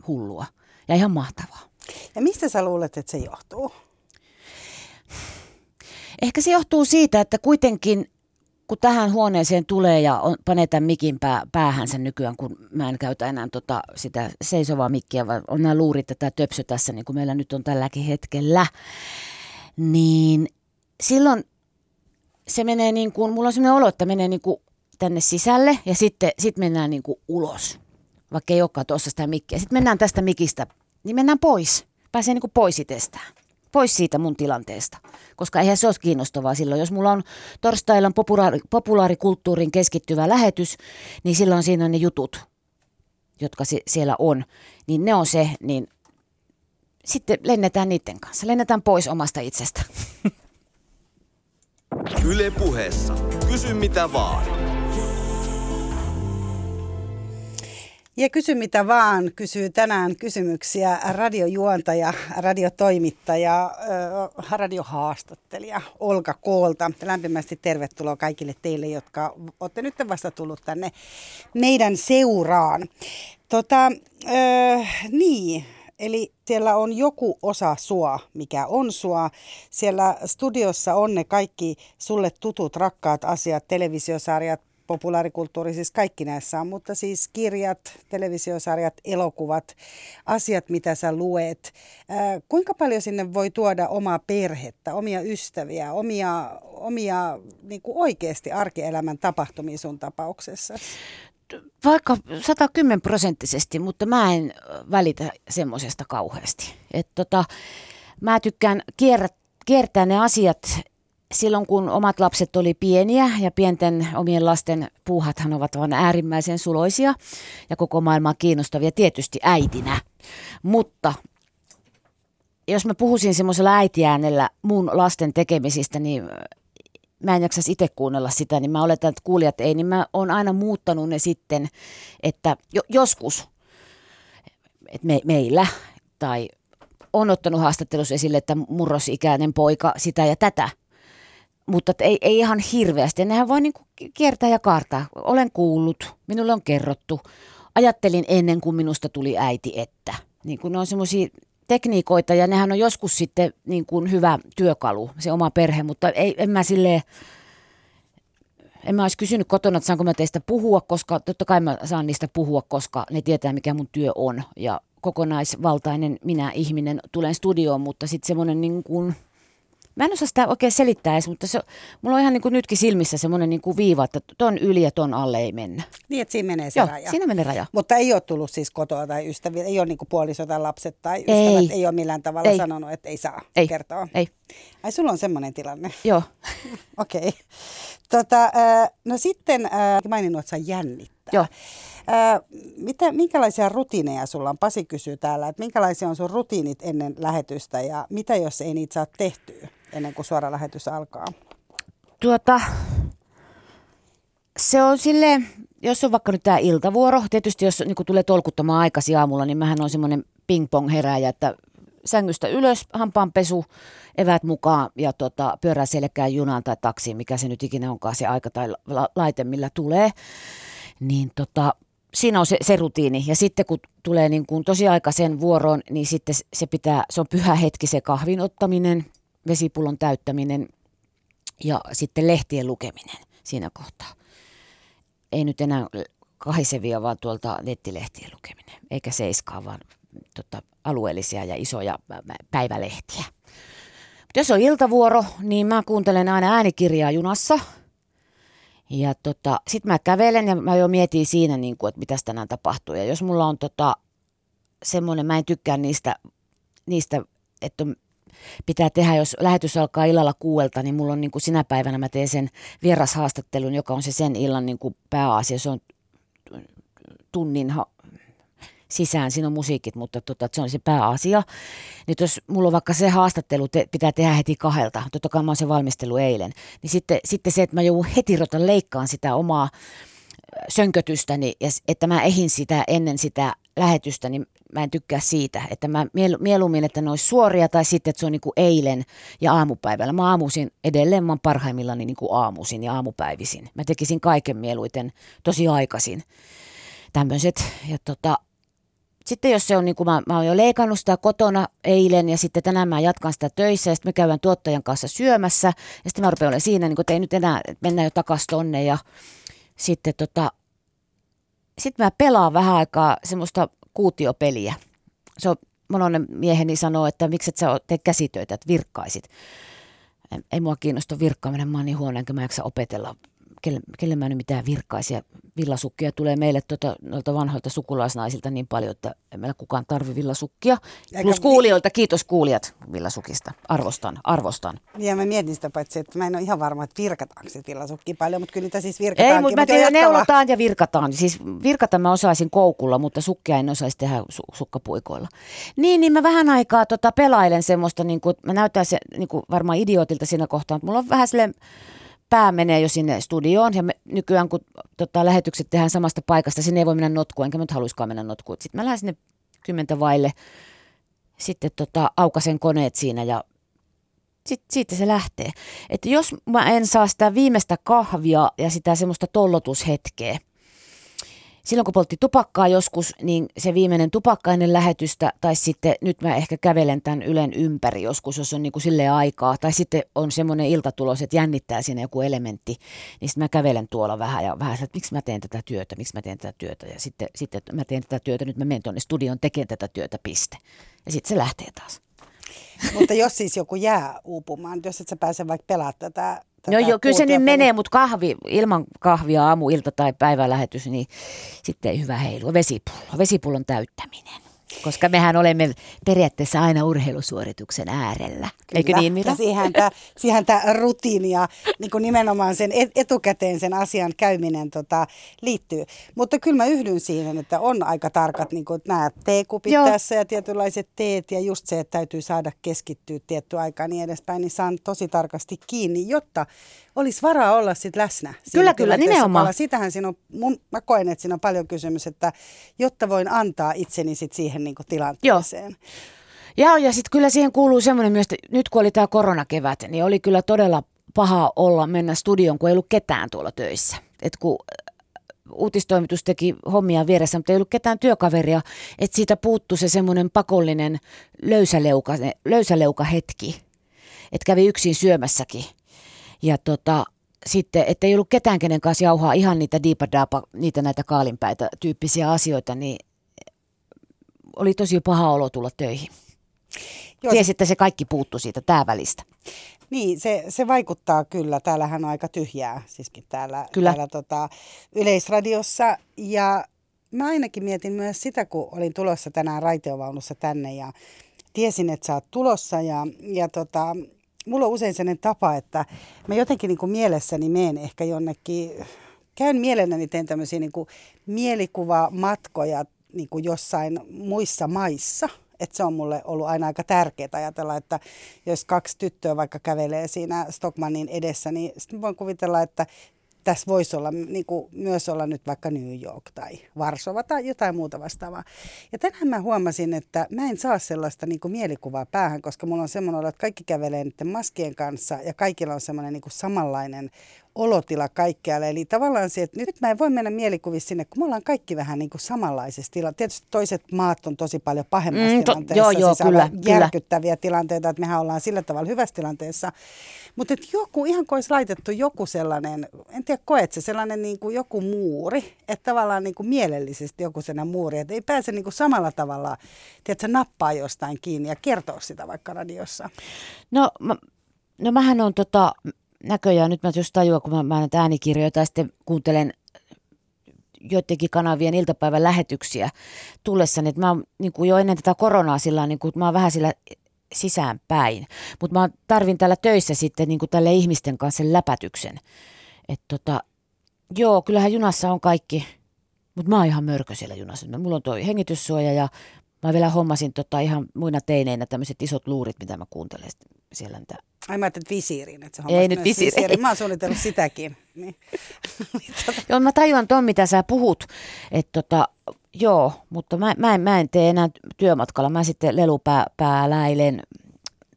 hullua ja ihan mahtavaa. Ja mistä sä luulet, että se johtuu? Ehkä se johtuu siitä, että kuitenkin kun tähän huoneeseen tulee ja on, panee tämän mikin pää, päähänsä nykyään, kun mä en käytä enää tota, sitä seisovaa mikkiä, vaan on nämä luurit ja tämä töpsö tässä, niin kuin meillä nyt on tälläkin hetkellä, niin silloin se menee niin kuin, mulla on sellainen olo, että menee niin kuin tänne sisälle ja sitten sit mennään niin kuin ulos, vaikka ei olekaan tuossa sitä mikkiä. Sitten mennään tästä mikistä, niin mennään pois, pääsee niin kuin pois itsestään pois siitä mun tilanteesta. Koska eihän se olisi kiinnostavaa silloin. Jos mulla on torstailla populaari, populaarikulttuurin keskittyvä lähetys, niin silloin siinä on ne jutut, jotka si- siellä on. Niin ne on se, niin sitten lennetään niiden kanssa. Lennetään pois omasta itsestä. Yle puheessa. Kysy mitä vaan. Ja kysy mitä vaan, kysyy tänään kysymyksiä radiojuontaja, radiotoimittaja, radiohaastattelija Olka Koolta. Lämpimästi tervetuloa kaikille teille, jotka olette nyt vasta tullut tänne meidän seuraan. Tota, äh, niin, Eli siellä on joku osa sua, mikä on sua. Siellä studiossa on ne kaikki sulle tutut, rakkaat asiat, televisiosarjat, populaarikulttuuri siis kaikki näissä on, mutta siis kirjat, televisiosarjat, elokuvat, asiat mitä sä luet. Ää, kuinka paljon sinne voi tuoda omaa perhettä, omia ystäviä, omia, omia niin kuin oikeasti arkielämän tapahtumia sun tapauksessa? Vaikka 110 prosenttisesti, mutta mä en välitä semmoisesta kauheasti. Et tota, mä tykkään kiertää ne asiat silloin kun omat lapset oli pieniä ja pienten omien lasten puuhathan ovat vain äärimmäisen suloisia ja koko maailmaa kiinnostavia tietysti äitinä. Mutta jos mä puhuisin semmoisella äitiäänellä mun lasten tekemisistä, niin mä en jaksaisi itse kuunnella sitä, niin mä oletan, että kuulijat ei, niin mä oon aina muuttanut ne sitten, että jo, joskus että me, meillä tai on ottanut haastattelussa esille, että murrosikäinen poika sitä ja tätä – mutta ei, ei ihan hirveästi. Nehän voi niin kiertää ja kaartaa. Olen kuullut, minulle on kerrottu. Ajattelin ennen kuin minusta tuli äiti, että. Niin kuin ne on semmoisia tekniikoita ja nehän on joskus sitten niin kuin hyvä työkalu, se oma perhe, mutta ei, en mä silleen, en mä olisi kysynyt kotona, että saanko mä teistä puhua, koska totta kai mä saan niistä puhua, koska ne tietää, mikä mun työ on. Ja kokonaisvaltainen minä ihminen tulen studioon, mutta sitten semmoinen niin kuin, Mä en osaa sitä oikein selittää edes, mutta se, mulla on ihan niin kuin nytkin silmissä semmoinen niin kuin viiva, että ton yli ja ton alle ei mennä. Niin, että siinä menee se Joo, raja. siinä menee raja. Mutta ei ole tullut siis kotoa tai ystäviä, ei ole niin kuin puoliso tai lapset tai ystävät, ei, ei ole millään tavalla ei. sanonut, että ei saa ei. kertoa. Ei. Ai sulla on semmoinen tilanne? Joo. Okei. okay. tota, äh, no sitten äh, maininnut, että saa jännittää. Joo. Ää, mitä, minkälaisia rutiineja sulla on? Pasi kysyy täällä, että minkälaisia on sun rutiinit ennen lähetystä ja mitä jos ei niitä saa tehtyä? Ennen kuin suora lähetys alkaa? Tuota, se on sille, jos on vaikka nyt tämä iltavuoro, tietysti jos niin tulee tolkuttamaan aikaisin aamulla, niin mähän on semmoinen ping-pong herääjä, että sängystä ylös, hampaanpesu, evät mukaan ja tota, pyörää selkään junaan tai taksiin, mikä se nyt ikinä onkaan se aika tai la- laite, millä tulee. Niin tota, siinä on se, se rutiini. Ja sitten kun tulee niin kuin tosi aikaisen vuoroon, niin sitten se pitää, se on pyhä hetki se kahvin ottaminen, vesipullon täyttäminen ja sitten lehtien lukeminen siinä kohtaa. Ei nyt enää kahisevia, vaan tuolta nettilehtien lukeminen, eikä seiskaa, vaan tota, alueellisia ja isoja päivälehtiä. Mutta jos on iltavuoro, niin mä kuuntelen aina äänikirjaa junassa. Ja tota, sitten mä kävelen ja mä jo mietin siinä, niin kuin, että mitä tänään tapahtuu. Ja jos mulla on tota, semmoinen, mä en tykkää niistä, niistä että on pitää tehdä, jos lähetys alkaa illalla kuuelta, niin mulla on niin kuin sinä päivänä mä teen sen vierashaastattelun, joka on se sen illan niin kuin pääasia. Se on tunnin ha- sisään, siinä on musiikit, mutta tota, se on se pääasia. Nyt jos mulla on vaikka se haastattelu te, pitää tehdä heti kahdelta, totta kai mä oon se valmistelu eilen, niin sitten, sitten se, että mä joudun heti rota leikkaan sitä omaa sönkötystäni, että mä ehin sitä ennen sitä lähetystä, niin mä en tykkää siitä. Että mä mieluummin, että ne olisi suoria tai sitten, että se on niin kuin eilen ja aamupäivällä. Mä aamuisin edelleen, mä oon parhaimmillani niin kuin aamuisin ja aamupäivisin. Mä tekisin kaiken mieluiten tosi aikaisin tämmöiset. Ja tota, sitten jos se on niin kuin mä, mä oon jo leikannut sitä kotona eilen ja sitten tänään mä jatkan sitä töissä ja sitten me käydään tuottajan kanssa syömässä ja sitten mä rupean olemaan siinä, niin kuin, että ei nyt enää, mennään jo takaisin tonne ja sitten tota, sitten mä pelaan vähän aikaa semmoista kuutiopeliä. Se on, mononen mieheni sanoo, että miksi et sä tee käsitöitä, että virkkaisit. Ei mua kiinnosta virkkaaminen, mä oon niin huono, enkä mä opetella kelle, kelle mä nyt mitään virkkaisia villasukkia tulee meille tuota, noilta vanhoilta sukulaisnaisilta niin paljon, että ei meillä kukaan tarvi villasukkia. Eikä Plus kuulijoilta, kiitos kuulijat villasukista. Arvostan, arvostan. Ja mä mietin sitä paitsi, että mä en ole ihan varma, että virkataanko se villasukki paljon, mutta kyllä niitä siis virkataankin. Ei, mutta mä tiedän, neulotaan ja virkataan. Siis virkata mä osaisin koukulla, mutta sukkia en osaisi tehdä su- sukkapuikoilla. Niin, niin mä vähän aikaa tota, pelailen semmoista, niin kuin, mä näytän se niin kuin varmaan idiotilta siinä kohtaa, mutta mulla on vähän silleen pää menee jo sinne studioon ja me, nykyään kun tota, lähetykset tehdään samasta paikasta, sinne ei voi mennä notkuun, enkä mä nyt haluaisikaan mennä notkuun. Sitten mä lähden sinne kymmentä vaille, sitten tota, aukasen koneet siinä ja sitten siitä se lähtee. Että jos mä en saa sitä viimeistä kahvia ja sitä semmoista tollotushetkeä, silloin kun poltti tupakkaa joskus, niin se viimeinen tupakka ennen lähetystä, tai sitten nyt mä ehkä kävelen tämän Ylen ympäri joskus, jos on niin kuin silleen aikaa, tai sitten on semmoinen iltatulos, että jännittää sinne joku elementti, niin sitten mä kävelen tuolla vähän ja vähän, että miksi mä teen tätä työtä, miksi mä teen tätä työtä, ja sitten, sitten mä teen tätä työtä, nyt mä menen tuonne studioon tekemään tätä työtä, piste. Ja sitten se lähtee taas. Mutta jos siis joku jää uupumaan, jos et sä pääse vaikka pelaamaan tätä No joo, kyllä se nyt menee, mutta kahvi, ilman kahvia aamu, ilta tai päivälähetys, niin sitten ei hyvä heilu. Vesipullo, vesipullon täyttäminen. Koska mehän olemme periaatteessa aina urheilusuorituksen äärellä. Kyllä. Eikö niin, Mira? Siihen tämä, siihen tämä rutiini ja niin kuin nimenomaan sen etukäteen sen asian käyminen tota, liittyy. Mutta kyllä mä yhdyn siihen, että on aika tarkat niin kuin nämä teekupit Joo. tässä ja tietynlaiset teet ja just se, että täytyy saada keskittyä tietty aikaa niin edespäin, niin saan tosi tarkasti kiinni, jotta olisi varaa olla sitten läsnä. Kyllä, kyllä, nimenomaan. Sitähän siinä on, mun, mä koen, että siinä on paljon kysymys, että jotta voin antaa itseni sit siihen niin tilanteeseen. Joo. Ja, ja sitten kyllä siihen kuuluu semmoinen myös, että nyt kun oli tämä koronakevät, niin oli kyllä todella paha olla mennä studioon, kun ei ollut ketään tuolla töissä. Et kun äh, uutistoimitus teki hommia vieressä, mutta ei ollut ketään työkaveria, että siitä puuttu se semmoinen pakollinen löysäleuka, löysäleuka hetki, että kävi yksin syömässäkin ja tota, sitten, että ei ollut ketään, kenen kanssa jauhaa ihan niitä diipadaapa, niitä näitä kaalinpäitä tyyppisiä asioita, niin oli tosi paha olo tulla töihin. Joo, Tiesi, että se kaikki puuttu siitä tää välistä. Niin, se, se vaikuttaa kyllä. Täällähän on aika tyhjää, siiskin täällä, kyllä. täällä tota, Yleisradiossa. Ja mä ainakin mietin myös sitä, kun olin tulossa tänään raitiovaunussa tänne ja tiesin, että sä oot tulossa ja, ja tota, mulla on usein sellainen tapa, että mä jotenkin niin kuin mielessäni menen ehkä jonnekin, käyn mielelläni teen tämmöisiä niin kuin mielikuvamatkoja niin kuin jossain muissa maissa. Että se on mulle ollut aina aika tärkeää ajatella, että jos kaksi tyttöä vaikka kävelee siinä Stockmannin edessä, niin sitten voin kuvitella, että tässä voisi olla, niin kuin myös olla nyt vaikka New York tai Varsova tai jotain muuta vastaavaa. Ja tänään mä huomasin, että mä en saa sellaista niin kuin mielikuvaa päähän, koska mulla on semmoinen että kaikki kävelee niiden maskien kanssa ja kaikilla on semmoinen niin kuin samanlainen olotila kaikkialle. Eli tavallaan se, että nyt mä en voi mennä mielikuvissa sinne, kun me ollaan kaikki vähän niin kuin samanlaisessa tilassa. Tietysti toiset maat on tosi paljon pahemmassa mm, to, tilanteessa. Joo, joo, siis kyllä, järkyttäviä kyllä. tilanteita, että mehän ollaan sillä tavalla hyvässä tilanteessa. Mutta joku, ihan kuin olisi laitettu joku sellainen, en tiedä koet se, sellainen niin kuin joku muuri, että tavallaan niin kuin mielellisesti joku sellainen muuri, että ei pääse niin kuin samalla tavalla, tiedätkö, nappaa jostain kiinni ja kertoa sitä vaikka radiossa. No, mä, no mähän on tota, näköjään, nyt mä jos tajua, kun mä, mä näitä äänikirjoita ja sitten kuuntelen joidenkin kanavien iltapäivän lähetyksiä tullessani, että mä oon niin kuin jo ennen tätä koronaa sillä niin kuin, mä oon vähän sillä sisäänpäin. Mutta mä tarvin täällä töissä sitten niin kuin tälle ihmisten kanssa sen läpätyksen. Että tota, joo, kyllähän junassa on kaikki, mutta mä oon ihan mörkö siellä junassa. Mulla on toi hengityssuoja ja mä vielä hommasin tota ihan muina teineinä tämmöiset isot luurit, mitä mä kuuntelen siellä. Niitä. Ai mä ajattelin visiiriin, että se Ei nyt visiiri. visiiri. Mä oon suunnitellut sitäkin. Niin. Joo, mä tajuan ton, mitä sä puhut. Että tota, joo, mutta mä, mä, en, mä en tee enää työmatkalla. Mä sitten lelupääläilen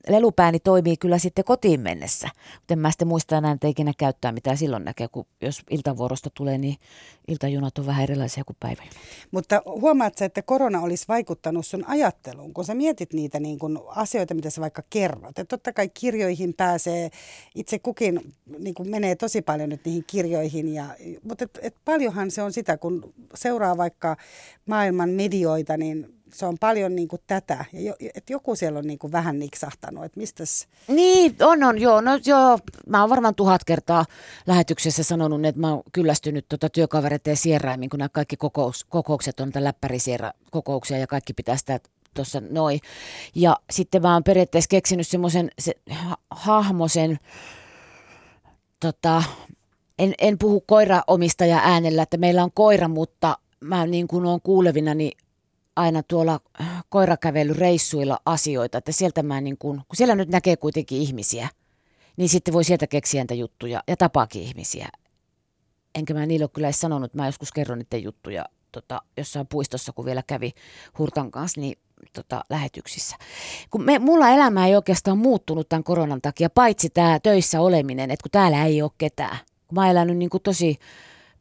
lelupääni toimii kyllä sitten kotiin mennessä. Mutta en mä sitten muista enää, että ikinä käyttää mitään silloin näkee, kun jos iltavuorosta tulee, niin iltajunat on vähän erilaisia kuin päiväjunat. Mutta huomaatko, että korona olisi vaikuttanut sun ajatteluun, kun sä mietit niitä niin kun asioita, mitä sä vaikka kerrot. Että totta kai kirjoihin pääsee, itse kukin niin kun menee tosi paljon nyt niihin kirjoihin, ja, mutta et, et paljonhan se on sitä, kun seuraa vaikka maailman medioita, niin se on paljon niin kuin tätä. Ja jo, että joku siellä on niin kuin vähän niksahtanut, että mistäs... Niin, on, on, joo. No joo, mä oon varmaan tuhat kertaa lähetyksessä sanonut, että mä oon kyllästynyt tota työkavereiden sierraimiin, kun nämä kaikki kokous, kokoukset on läppärisierra kokouksia ja kaikki pitää sitä tuossa noin. Ja sitten mä oon periaatteessa keksinyt semmoisen se, ha, hahmosen, tota, en, en puhu koiraomistaja äänellä, että meillä on koira, mutta mä niin kuin olen kuulevina, niin aina tuolla koirakävelyreissuilla asioita, että sieltä mä niin kun, kun siellä nyt näkee kuitenkin ihmisiä, niin sitten voi sieltä keksiä niitä juttuja ja tapaakin ihmisiä. Enkä mä niille ole kyllä edes sanonut, mä joskus kerron niiden juttuja tota, jossain puistossa, kun vielä kävi Hurtan kanssa, niin tota, lähetyksissä. Kun me, mulla elämä ei oikeastaan muuttunut tämän koronan takia, paitsi tämä töissä oleminen, että kun täällä ei ole ketään. Kun mä oon elänyt niin tosi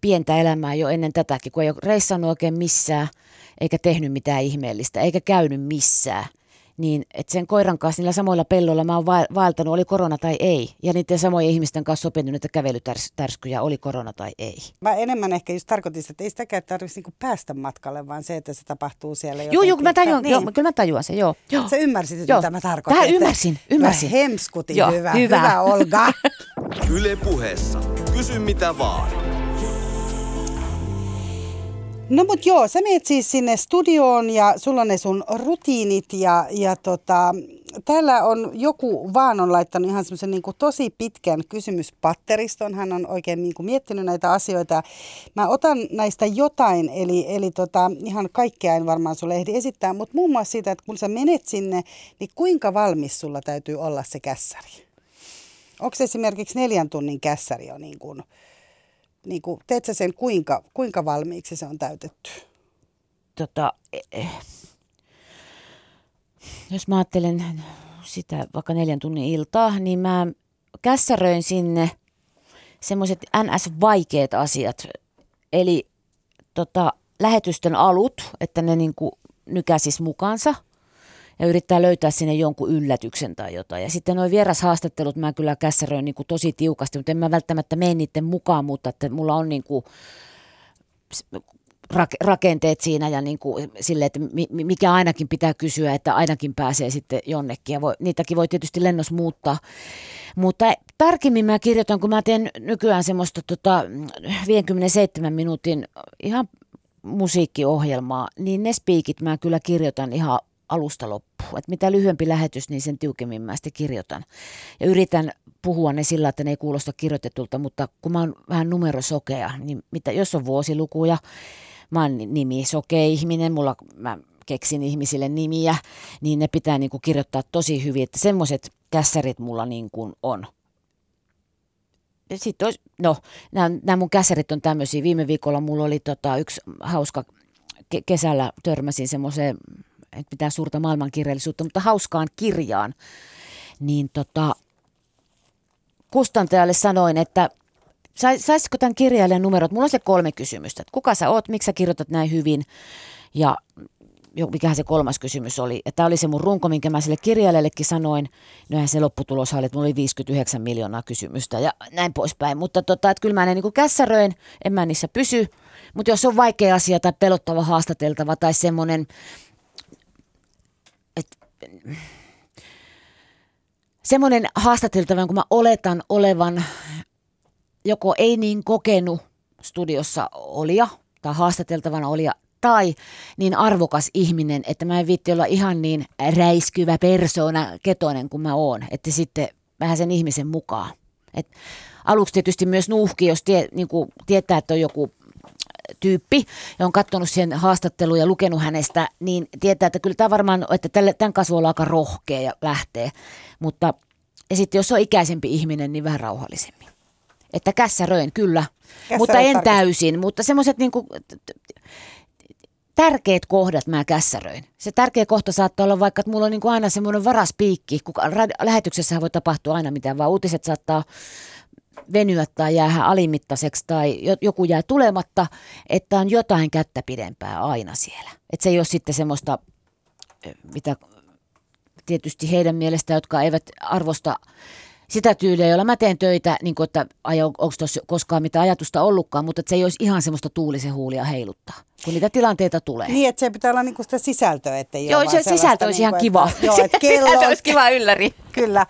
pientä elämää jo ennen tätäkin, kun ei ole reissannut oikein missään – eikä tehnyt mitään ihmeellistä, eikä käynyt missään. Niin, että sen koiran kanssa niillä samoilla pelloilla mä oon vaeltanut, oli korona tai ei. Ja niiden samojen ihmisten kanssa sopinut niitä kävelytärskyjä, oli korona tai ei. Mä enemmän ehkä just tarkoitin, että ei sitäkään tarvitsisi niinku päästä matkalle, vaan se, että se tapahtuu siellä Joo, joo, mä tajuan, niin. joo, kyllä mä tajuan se, joo. joo. Sä ymmärsit, joo. mitä mä tarkoitin. Tähän ymmärsin, ymmärsin. Mä hemskutin, joo, hyvä, hyvä, hyvä Olga. Yle puheessa. Kysy mitä vaan. No mut joo, sä menet siis sinne studioon ja sulla on ne sun rutiinit ja, ja tota, täällä on joku vaan on laittanut ihan semmoisen niin tosi pitkän kysymyspatteriston. Hän on oikein niin kuin miettinyt näitä asioita. Mä otan näistä jotain, eli, eli tota, ihan kaikkea en varmaan sulle ehdi esittää, mutta muun muassa siitä, että kun sä menet sinne, niin kuinka valmis sulla täytyy olla se kässäri? Onko esimerkiksi neljän tunnin kässäri jo niin kuin, niin kuin, teet sä sen kuinka, kuinka valmiiksi se on täytetty? Tota, eh, jos mä ajattelen sitä vaikka neljän tunnin iltaa, niin mä kässäröin sinne semmoiset NS-vaikeat asiat. Eli tota, lähetysten alut, että ne niin kuin nykäsis mukaansa – ja yrittää löytää sinne jonkun yllätyksen tai jotain. Ja sitten nuo vierashaastattelut mä kyllä kässäröin niin kuin tosi tiukasti, mutta en mä välttämättä mene niiden mukaan, mutta että mulla on niin kuin rakenteet siinä ja niin kuin sille, että mikä ainakin pitää kysyä, että ainakin pääsee sitten jonnekin. Ja voi, niitäkin voi tietysti lennos muuttaa. Mutta tarkemmin mä kirjoitan, kun mä teen nykyään semmoista tota, 57 minuutin ihan musiikkiohjelmaa, niin ne spiikit mä kyllä kirjoitan ihan alusta loppuun. Et mitä lyhyempi lähetys, niin sen tiukemmin mä sitten kirjoitan. Ja yritän puhua ne sillä, että ne ei kuulosta kirjoitetulta, mutta kun mä oon vähän numerosokea, niin mitä, jos on vuosilukuja, mä oon nimi sokea ihminen, mulla, mä keksin ihmisille nimiä, niin ne pitää niin kuin kirjoittaa tosi hyvin, että semmoiset kässärit mulla niin kuin on. Sitten olisi, no, nämä, nämä mun kässärit on tämmöisiä. Viime viikolla mulla oli tota, yksi hauska, kesällä törmäsin semmoiseen et mitään suurta maailmankirjallisuutta, mutta hauskaan kirjaan, niin tota, kustantajalle sanoin, että saisiko tämän kirjailijan numerot? Mulla on se kolme kysymystä. Että kuka sä oot, miksi sä kirjoitat näin hyvin ja mikähän se kolmas kysymys oli. Tämä oli se mun runko, minkä mä sille kirjailijallekin sanoin. Noinhan se lopputulos oli, että mulla oli 59 miljoonaa kysymystä ja näin poispäin. Mutta tota, että kyllä mä ne niin kässäröin, en mä niissä pysy. Mutta jos on vaikea asia tai pelottava haastateltava tai semmoinen, semmoinen haastateltava, kun mä oletan olevan joko ei niin kokenut studiossa olija tai haastateltavana olija tai niin arvokas ihminen, että mä en viitti olla ihan niin räiskyvä persoona, ketoinen kuin mä oon, että sitten vähän sen ihmisen mukaan. Et aluksi tietysti myös nuuhki, jos tie, niin tietää, että on joku tyyppi ja on katsonut sen haastattelun ja lukenut hänestä, niin tietää, että kyllä tämä varmaan, että tälle, tämän kasvu on aika rohkea ja lähtee. Mutta ja sitten jos on ikäisempi ihminen, niin vähän rauhallisemmin. Että kässäröin, kyllä. Kässäröin mutta en tarkistin. täysin. Mutta semmoiset niin tärkeät kohdat mä kässäröin. Se tärkeä kohta saattaa olla vaikka, että mulla on niin kuin aina semmoinen varas piikki, kun lähetyksessä voi tapahtua aina mitään, vaan uutiset saattaa venyä tai jäädä alimittaiseksi tai joku jää tulematta, että on jotain kättä pidempää aina siellä. Että se ei ole sitten semmoista, mitä tietysti heidän mielestä, jotka eivät arvosta sitä tyyliä, jolla mä teen töitä, niin kuin, että onko tuossa koskaan mitään ajatusta ollutkaan, mutta että se ei olisi ihan semmoista tuulisen huulia heiluttaa, kun niitä tilanteita tulee. Niin, että se pitää olla niin kuin sitä sisältöä, ettei Joo, se sisältö olisi niin ihan kiva. Että, joo, että kello... sisältö olisi kiva ylläri. Kyllä.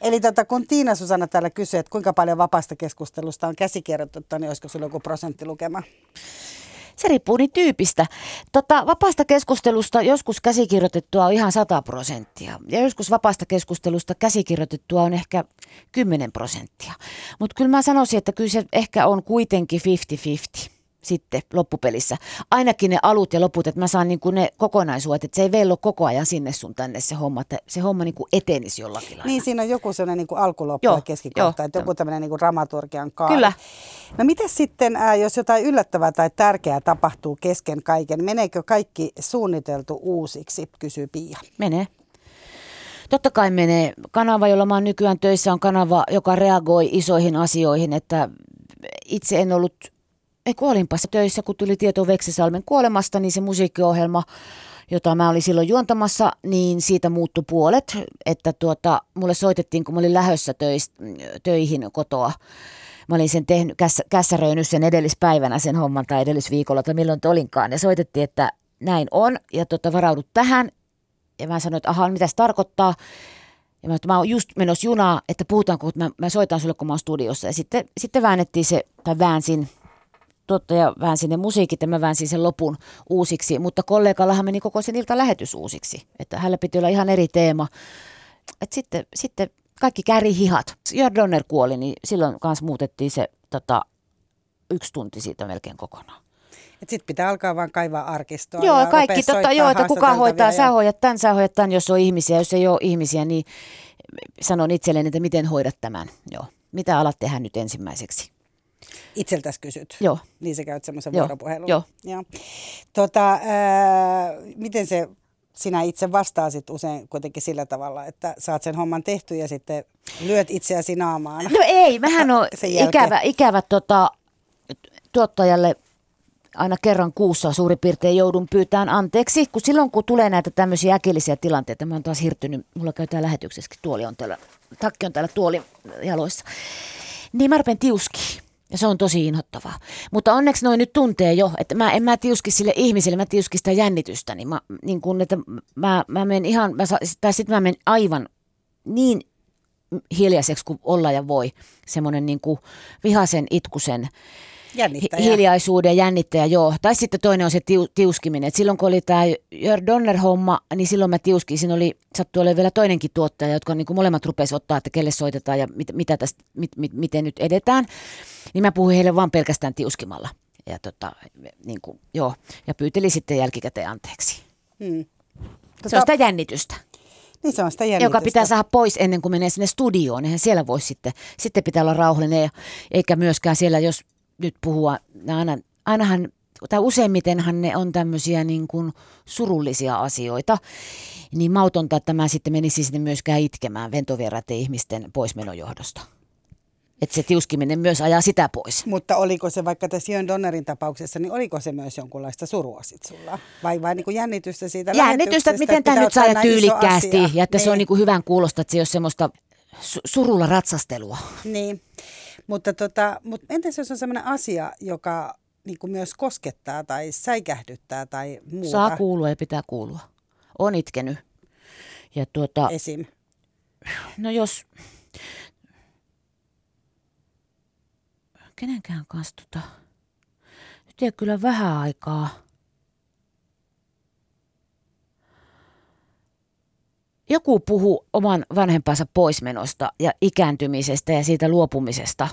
Eli tota, kun Tiina Susanna täällä kysyy, että kuinka paljon vapaasta keskustelusta on käsikirjoitettu, niin olisiko sinulla joku prosenttilukema? Se riippuu niin tyypistä. Tota, vapaasta keskustelusta joskus käsikirjoitettua on ihan 100 prosenttia. Ja joskus vapaasta keskustelusta käsikirjoitettua on ehkä 10 prosenttia. Mutta kyllä mä sanoisin, että kyllä se ehkä on kuitenkin 50-50 sitten loppupelissä. Ainakin ne alut ja loput, että mä saan niin kuin ne kokonaisuudet, että se ei vello koko ajan sinne sun tänne se homma, että se homma niin kuin etenisi jollakin lailla. Niin, siinä on joku sellainen niin kuin alkuloppu ja keskikohta, jo, että joku tämmöinen niin kuin dramaturgian kaari. Kyllä. No miten sitten, ää, jos jotain yllättävää tai tärkeää tapahtuu kesken kaiken, meneekö kaikki suunniteltu uusiksi, kysyy Pia. Menee. Totta kai menee. Kanava, jolla mä oon nykyään töissä, on kanava, joka reagoi isoihin asioihin, että itse en ollut ei kuolinpassa töissä, kun tuli tieto Veksisalmen kuolemasta, niin se musiikkiohjelma, jota mä olin silloin juontamassa, niin siitä muuttui puolet. Että tuota, mulle soitettiin, kun mä olin lähössä töis, töihin kotoa. Mä olin sen tehnyt, käs, sen edellispäivänä sen homman tai edellisviikolla tai milloin olinkaan. Ja soitettiin, että näin on ja tuota, varaudut tähän. Ja mä sanoin, että aha, mitä se tarkoittaa. Ja mä, mä oon just menossa junaa, että puhutaanko, että mä, mä soitan sulle, kun mä oon studiossa. Ja sitten, sitten väännettiin se, tai väänsin tuottaja väänsi ne musiikit ja mä väänsin sen lopun uusiksi, mutta kollegallahan meni koko sen ilta lähetys uusiksi, että hänellä piti olla ihan eri teema. Et sitten, sitten kaikki käri hihat. Jörg Donner kuoli, niin silloin kanssa muutettiin se tota, yksi tunti siitä melkein kokonaan. Sitten pitää alkaa vaan kaivaa arkistoa. Joo, kaikki, totta, joo, että kuka hoitaa, ja... sä hoidat tämän, sä hoidat tämän, jos on ihmisiä. Jos ei ole ihmisiä, niin sanon itselleni, että miten hoidat tämän. Joo. Mitä alat tehdä nyt ensimmäiseksi? Itseltäs kysyt. Joo. Niin sä käyt semmoisen vuoropuhelun. Joo. Joo. Tota, ää, miten se sinä itse vastaasit usein kuitenkin sillä tavalla, että saat sen homman tehty ja sitten lyöt itseäsi naamaan. No ei, mähän on ikävä, ikävä tota, tuottajalle aina kerran kuussa suurin piirtein joudun pyytämään anteeksi, kun silloin kun tulee näitä tämmöisiä äkillisiä tilanteita, mä oon taas hirtynyt, mulla käy täällä lähetyksessäkin, tuoli on täällä, takki on täällä tuoli jaloissa, niin mä rupean tiuskiin. Ja se on tosi inhottavaa. Mutta onneksi noin nyt tuntee jo, että mä en mä tiuski sille ihmiselle, mä tiuski sitä jännitystä. Niin, mä, niin kun, että mä, mä menen ihan, mä, tai sitten mä menen aivan niin hiljaiseksi kuin olla ja voi. Semmoinen niin kuin vihasen, itkusen, Jännittäjä. hiljaisuuden jännittäjä, joo. Tai sitten toinen on se tiu, tiuskiminen. Et silloin kun oli tämä Jörg Donner-homma, niin silloin mä tiuskin. Siinä oli, sattui olemaan vielä toinenkin tuottaja, jotka niin kuin molemmat rupesivat ottaa, että kelle soitetaan ja mit, mitä tästä, mit, mit, miten nyt edetään. Niin mä puhuin heille vaan pelkästään tiuskimalla. Ja, tota, niin kuin, joo. ja pyyteli sitten jälkikäteen anteeksi. Hmm. Tota, se on sitä jännitystä. Niin se on sitä jännitystä. Joka pitää saada pois ennen kuin menee sinne studioon. Eihän siellä voi sitten, sitten pitää olla rauhallinen. Eikä myöskään siellä, jos nyt puhua, aina, ainahan, tai useimmitenhan ne on tämmöisiä niin kuin surullisia asioita, niin mautonta, että mä sitten menisin sinne myöskään itkemään ventovieraiden ihmisten poismenon johdosta. Että se tiuskiminen myös ajaa sitä pois. Mutta oliko se vaikka tässä Jön Donnerin tapauksessa, niin oliko se myös jonkunlaista surua sit sulla? Vai vain niin jännitystä siitä Jännitystä, että miten tämä nyt saa tyylikkäästi ja että niin. se on niin kuin hyvän kuulosta, että se ei ole semmoista surulla ratsastelua. Niin. Mutta tota, mutta entäs jos on sellainen asia, joka niin kuin myös koskettaa tai säikähdyttää tai muuta? Saa kuulua ja pitää kuulua. On itkenyt. Ja tuota, Esim. No jos... Kenenkään kanssa tota... Nyt ei kyllä vähän aikaa. Joku puhu oman vanhempansa poismenosta ja ikääntymisestä ja siitä luopumisesta.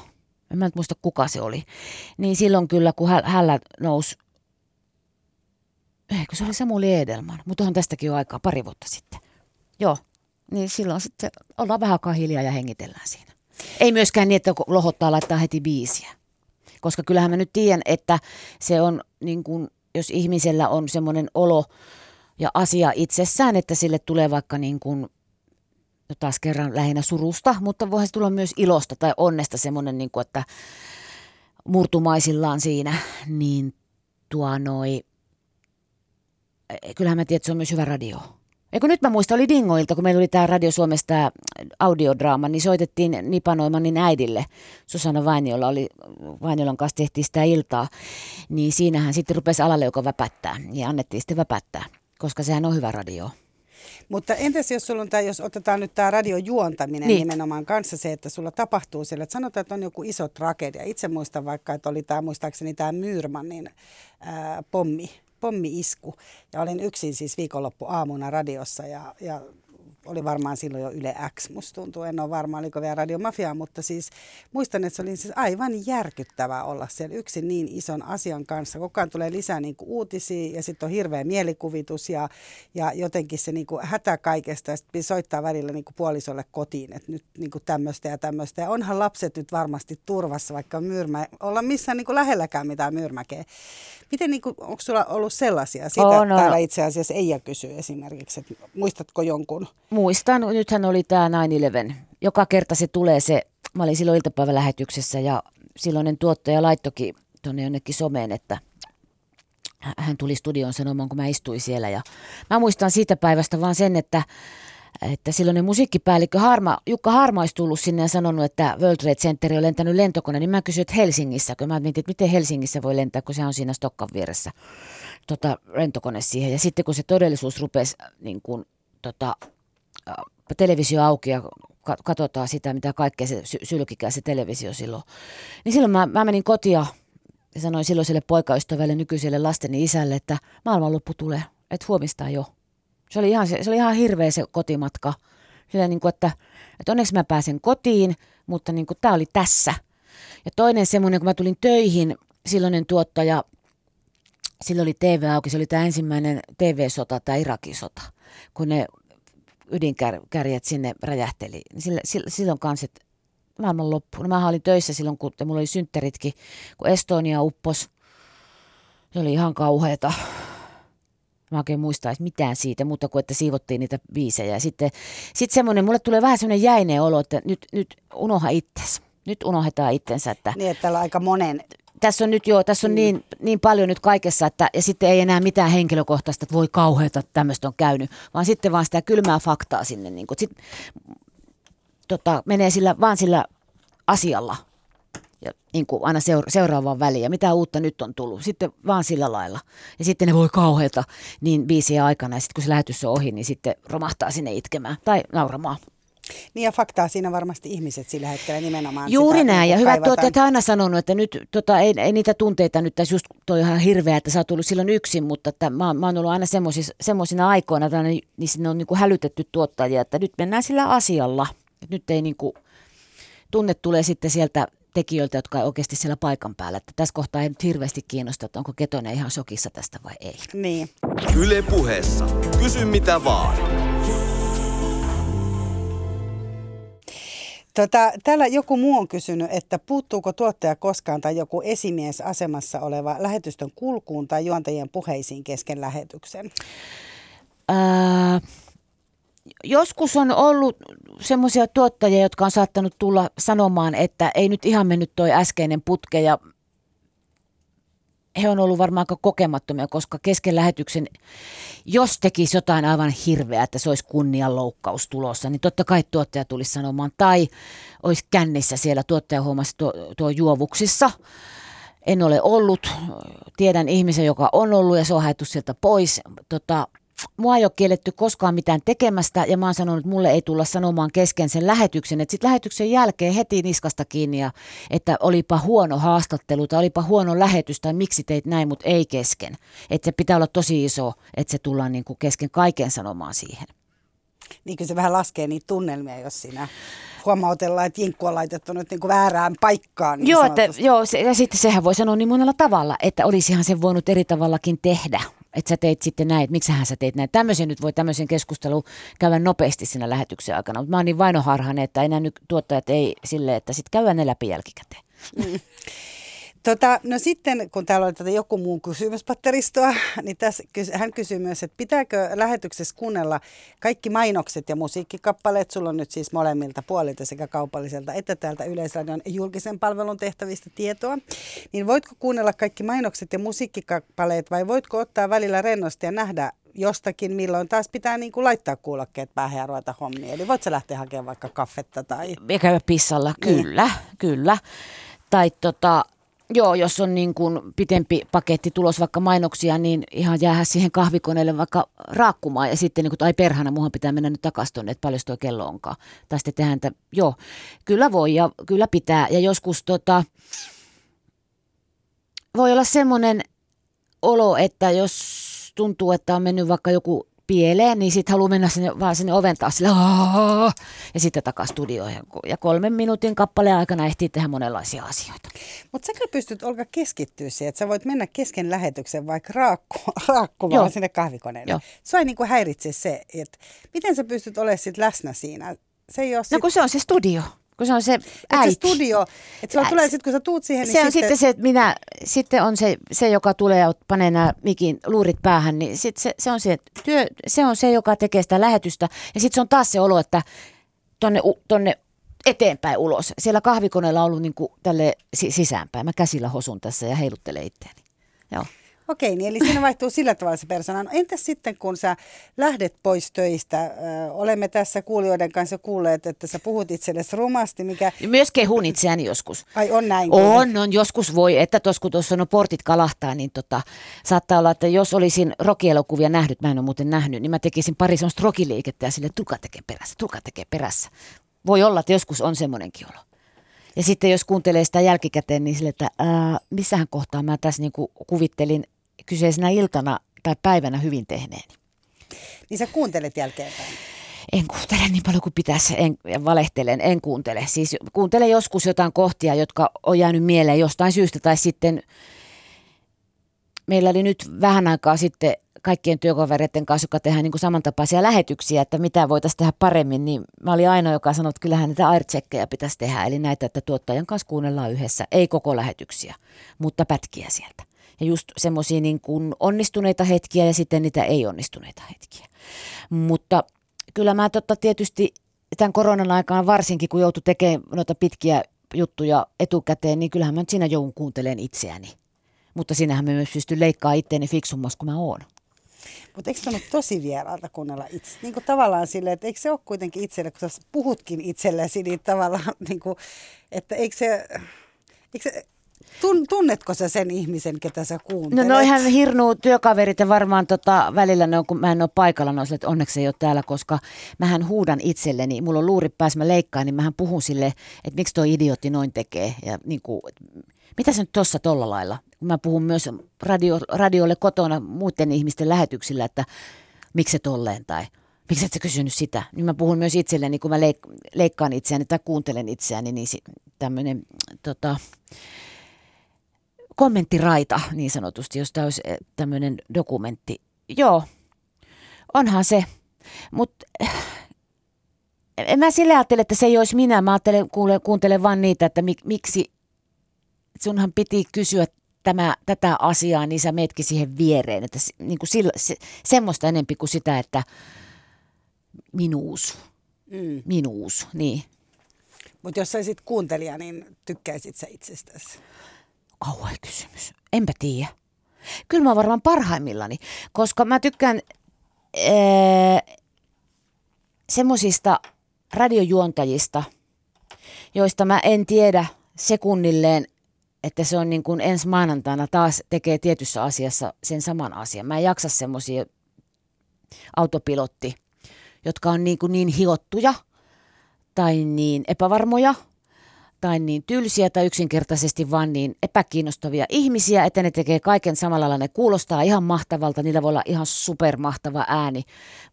En mä nyt muista kuka se oli. Niin silloin kyllä, kun hänellä nousi, eikö se oli Samuli Edelman, mutta on tästäkin jo aikaa, pari vuotta sitten. Joo, niin silloin sitten ollaan vähän aikaa hiljaa ja hengitellään siinä. Ei myöskään niin, että lohottaa laittaa heti biisiä. Koska kyllähän mä nyt tiedän, että se on niin kuin jos ihmisellä on semmoinen olo ja asia itsessään, että sille tulee vaikka niin kuin, no taas kerran lähinnä surusta, mutta voihan se tulla myös ilosta tai onnesta semmoinen, niin kuin, että murtumaisillaan siinä, niin tuo noi, kyllähän mä tiedän, että se on myös hyvä radio. Eikö nyt mä muistan, oli Dingoilta, kun meillä oli tämä Radio Suomesta tää audiodraama, niin soitettiin Nipa Noimanin äidille. Susanna Vainiolla oli, Vainiolan kanssa tehtiin sitä iltaa. Niin siinähän sitten rupesi alalle joka väpättää ja annettiin sitten väpättää, koska sehän on hyvä radio. Mutta entäs jos sulla on tämä, jos otetaan nyt tämä radiojuontaminen niin. nimenomaan kanssa se, että sulla tapahtuu siellä, että sanotaan, että on joku iso tragedia. Itse muistan vaikka, että oli tämä muistaakseni tämä Myyrmannin ää, pommi, pommi-isku. Ja olin yksin siis viikonloppu aamuna radiossa ja, ja oli varmaan silloin jo Yle X, musta tuntuu. En ole varma, oliko vielä Radio Mafia, mutta siis muistan, että se oli siis aivan järkyttävää olla siellä yksin niin ison asian kanssa. Koko ajan tulee lisää niin kuin uutisia ja sitten on hirveä mielikuvitus ja, ja jotenkin se niin kuin hätä kaikesta. Ja sitten soittaa välillä niin kuin puolisolle kotiin, että nyt niin kuin tämmöistä ja tämmöistä. Ja onhan lapset nyt varmasti turvassa, vaikka myyrmä, olla missään niin kuin lähelläkään mitään myyrmäkeä. Miten, niin kuin, onko sulla ollut sellaisia? Sitä On, on. täällä itse asiassa Eija kysyy esimerkiksi, että muistatko jonkun? Muistan, nythän oli tämä 9-11. Joka kerta se tulee se, mä olin silloin iltapäivälähetyksessä ja silloinen tuottaja laittokin tuonne jonnekin someen, että hä- hän tuli studioon sanomaan, kun mä istuin siellä. Ja mä muistan siitä päivästä vaan sen, että, että silloinen musiikkipäällikkö Harma, Jukka Harma olisi tullut sinne ja sanonut, että World Trade Center on lentänyt lentokone, niin mä kysyin, että Helsingissä, kun mä mietin, että miten Helsingissä voi lentää, kun se on siinä Stokkan vieressä tota, lentokone siihen. Ja sitten kun se todellisuus rupesi niin kuin, tota, televisio auki ja ka- katsotaan sitä, mitä kaikkea se sy- sylkikää se televisio silloin. Niin silloin mä, mä menin kotia ja sanoin silloiselle poikaystävälle, nykyiselle lasteni isälle, että maailmanloppu tulee, että huomista jo. Se oli ihan, se, se oli ihan hirveä se kotimatka. Sillä niin kuin, että, että onneksi mä pääsen kotiin, mutta niin kuin, tämä oli tässä. Ja toinen semmoinen, kun mä tulin töihin, silloinen tuottaja, silloin oli TV auki, se oli tämä ensimmäinen TV-sota, tämä Irakin sota, kun ne ydinkärjet sinne räjähteli. Niin Sillä, sillä, silloin kanssa, että maailman loppu. No mä olin töissä silloin, kun mulla oli synttäritkin, kun Estonia uppos. Se oli ihan kauheata. Mä oikein muista mitään siitä, mutta kuin että siivottiin niitä biisejä. Ja sitten sit semmoinen, mulle tulee vähän semmoinen jäinen olo, että nyt, nyt unoha itsesi. Nyt unohdetaan itsensä, että Niin, että täällä on aika monen tässä on nyt jo, tässä on niin, niin paljon nyt kaikessa, että ja sitten ei enää mitään henkilökohtaista, että voi kauheata, että tämmöistä on käynyt, vaan sitten vaan sitä kylmää faktaa sinne. Niin kuin, sit, tota, menee sillä, vaan sillä asialla ja niin kuin aina seura- seuraavaan väliin ja mitä uutta nyt on tullut, sitten vaan sillä lailla. Ja sitten ne voi kauheata niin biisiä aikana ja sitten kun se lähetys on ohi, niin sitten romahtaa sinne itkemään tai nauramaan. Niin ja faktaa siinä varmasti ihmiset sillä hetkellä nimenomaan Juuri sitä, näin, niin ja hyvät tuottajat aina sanonut, että nyt tota, ei, ei niitä tunteita nyt tässä just toi ihan hirveä, että sä oot tullut silloin yksin, mutta että mä, mä oon ollut aina semmoisina, aikoina, tällainen, niin sinne on niin kuin hälytetty tuottajia, että nyt mennään sillä asialla. Et nyt ei niin kuin, tunne tulee sitten sieltä tekijöiltä, jotka on oikeasti siellä paikan päällä. Että tässä kohtaa ei nyt hirveästi kiinnosta, että onko Ketonen ihan shokissa tästä vai ei. Niin. Yle puheessa. Kysy mitä vaan. Tota, täällä joku muu on kysynyt, että puuttuuko tuottaja koskaan tai joku esimies asemassa oleva lähetystön kulkuun tai juontajien puheisiin kesken lähetyksen? Ää, joskus on ollut semmoisia tuottajia, jotka on saattanut tulla sanomaan, että ei nyt ihan mennyt toi äskeinen putke ja he on ollut varmaan kokemattomia, koska kesken lähetyksen, jos tekisi jotain aivan hirveää, että se olisi kunnianloukkaus tulossa, niin totta kai tuottaja tulisi sanomaan. Tai olisi kännissä siellä tuottaja huomasi tuo, tuo juovuksissa. En ole ollut. Tiedän ihmisen, joka on ollut ja se on haettu sieltä pois. Tota, mua ei ole kielletty koskaan mitään tekemästä ja mä oon sanonut, että mulle ei tulla sanomaan kesken sen lähetyksen. Että sitten lähetyksen jälkeen heti niskasta kiinni ja että olipa huono haastattelu tai olipa huono lähetys tai miksi teit näin, mutta ei kesken. Että se pitää olla tosi iso, että se tullaan niin kuin kesken kaiken sanomaan siihen. Niin kyllä se vähän laskee niitä tunnelmia, jos siinä huomautellaan, että jinkku on laitettu nyt niin kuin väärään paikkaan. Niin joo, että, joo se, ja sitten sehän voi sanoa niin monella tavalla, että olisihan sen voinut eri tavallakin tehdä. Että sä teit sitten näin, että miksähän sä teit näin. Tämmöisen nyt voi tämmöisen keskustelun käydä nopeasti siinä lähetyksen aikana. Mutta mä oon niin vainoharhainen, että enää nyt tuottajat ei sille, että sitten käydään ne läpi jälkikäteen. Tota, no sitten, kun täällä on tätä joku muun kysymyspatteristoa, niin tässä, hän kysyy myös, että pitääkö lähetyksessä kuunnella kaikki mainokset ja musiikkikappaleet, sulla on nyt siis molemmilta puolilta sekä kaupalliselta että täältä Yleisradion julkisen palvelun tehtävistä tietoa, niin voitko kuunnella kaikki mainokset ja musiikkikappaleet vai voitko ottaa välillä rennosti ja nähdä jostakin, milloin taas pitää niin kuin laittaa kuulokkeet päähän ja ruveta hommia. Eli voit sä lähteä hakemaan vaikka kaffetta tai... Ja käydä pissalla, kyllä, niin. kyllä. Tai tota, Joo, jos on niin kuin pitempi paketti tulos vaikka mainoksia, niin ihan jäädä siihen kahvikoneelle vaikka raakkumaan ja sitten niin kuin, ai perhana, muuhan pitää mennä nyt takaisin tuonne, että paljon tuo kello onkaan. Tai sitten tehdään, että joo, kyllä voi ja kyllä pitää. Ja joskus tota, voi olla semmoinen olo, että jos tuntuu, että on mennyt vaikka joku pieleen, niin sitten haluaa mennä sinne, vaan sinne oven taas sille, ja sitten takaisin studioon. Ja kolmen minuutin kappaleen aikana ehtii tehdä monenlaisia asioita. Mutta sä pystyt Olga keskittyä siihen, että sä voit mennä kesken lähetyksen vaikka raakku, raakkumaan Joo. sinne kahvikoneelle. Joo. Sua ei niinku häiritse se, että miten sä pystyt olemaan sit läsnä siinä. Se ei ole no sit... kun se on se studio kun se on se äiti. se studio, että sulla tulee sitten, kun sä tuut siihen, niin Se on sitten, se, että minä, sitten on se, se joka tulee ja panee nämä mikin luurit päähän, niin sitten se, se, on se, työ, se on se, joka tekee sitä lähetystä. Ja sitten se on taas se olo, että tonne, tonne eteenpäin ulos. Siellä kahvikoneella on ollut niin kuin tälle sisäänpäin. Mä käsillä hosun tässä ja heiluttelen itseäni. Joo. Okei, niin eli siinä vaihtuu sillä tavalla se persona. No, entäs sitten, kun sä lähdet pois töistä? Ö, olemme tässä kuulijoiden kanssa kuulleet, että sä puhut itsellesi rumasti, mikä... Myös kehun itseäni joskus. Ai on näin? On, on. Joskus voi, että tos, kun tuossa no portit kalahtaa, niin tota, saattaa olla, että jos olisin rokielokuvia nähnyt, mä en ole muuten nähnyt, niin mä tekisin pari semmoista rokiliikettä ja sille tulkaa tekee perässä, tulkaa tekee perässä. Voi olla, että joskus on semmoinenkin olo. Ja sitten jos kuuntelee sitä jälkikäteen, niin sille, että ää, missähän kohtaa mä tässä niin kuvittelin kyseisenä iltana tai päivänä hyvin tehneeni. Niin sä kuuntelet jälkeenpäin? En kuuntele niin paljon kuin pitäisi, en, valehtelen, en kuuntele. Siis kuuntele joskus jotain kohtia, jotka on jäänyt mieleen jostain syystä tai sitten meillä oli nyt vähän aikaa sitten kaikkien työkavereiden kanssa, joka tehdään niin kuin samantapaisia lähetyksiä, että mitä voitaisiin tehdä paremmin, niin mä olin ainoa, joka sanoi, että kyllähän näitä aircheckkejä pitäisi tehdä, eli näitä, että tuottajan kanssa kuunnellaan yhdessä, ei koko lähetyksiä, mutta pätkiä sieltä ja just semmoisia niin onnistuneita hetkiä ja sitten niitä ei onnistuneita hetkiä. Mutta kyllä mä totta tietysti tämän koronan aikaan varsinkin, kun joutui tekemään noita pitkiä juttuja etukäteen, niin kyllähän mä nyt siinä joudun kuuntelemaan itseäni. Mutta sinähän mä myös pystyn leikkaamaan itteeni fiksummas kuin mä oon. Mutta eikö ole tosi vieraalta kuunnella itse? Niin kuin tavallaan silleen, että eikö se ole kuitenkin itselle, kun sä puhutkin itsellesi, niin tavallaan, niin kuin, että eikö se, eikö se Tun, tunnetko sä sen ihmisen, ketä sä kuuntelet? No, no ihan hirnu työkaverit ja varmaan tota, välillä ne on, kun mä en ole paikalla, no että onneksi ei ole täällä, koska mähän huudan itselleni, mulla on luuri pääs, mä leikkaan, niin mähän puhun sille, että miksi toi idiootti noin tekee ja niin kuin, mitä sä nyt tossa tolla lailla? Mä puhun myös radio, radiolle kotona muiden ihmisten lähetyksillä, että miksi se tolleen tai miksi et sä kysynyt sitä? Niin mä puhun myös itselleni, kun mä leik- leikkaan itseäni tai kuuntelen itseäni, niin tämmöinen tota, kommenttiraita niin sanotusti, jos tämä olisi eh, tämmöinen dokumentti. Joo, onhan se, mutta eh, en mä sille ajattele, että se ei olisi minä. Mä ajattelen, kuule, kuuntelen vaan niitä, että mik, miksi sunhan piti kysyä tämä, tätä asiaa, niin sä meetkin siihen viereen. Että niin kuin sillä, se, semmoista enempi kuin sitä, että minuus. Mm. Minuus, niin. Mutta jos sä kuuntelija, niin tykkäisit sä itsestäsi? Kauhea kysymys. Enpä tiedä. Kyllä mä varmaan parhaimmillani, koska mä tykkään ee, semmosista radiojuontajista, joista mä en tiedä sekunnilleen, että se on niin kuin ensi maanantaina taas tekee tietyssä asiassa sen saman asian. Mä en jaksa semmoisia autopilotti, jotka on niin, kuin niin hiottuja tai niin epävarmoja – tai niin tylsiä tai yksinkertaisesti vaan niin epäkiinnostavia ihmisiä, että ne tekee kaiken samalla lailla. Ne kuulostaa ihan mahtavalta, niillä voi olla ihan supermahtava ääni,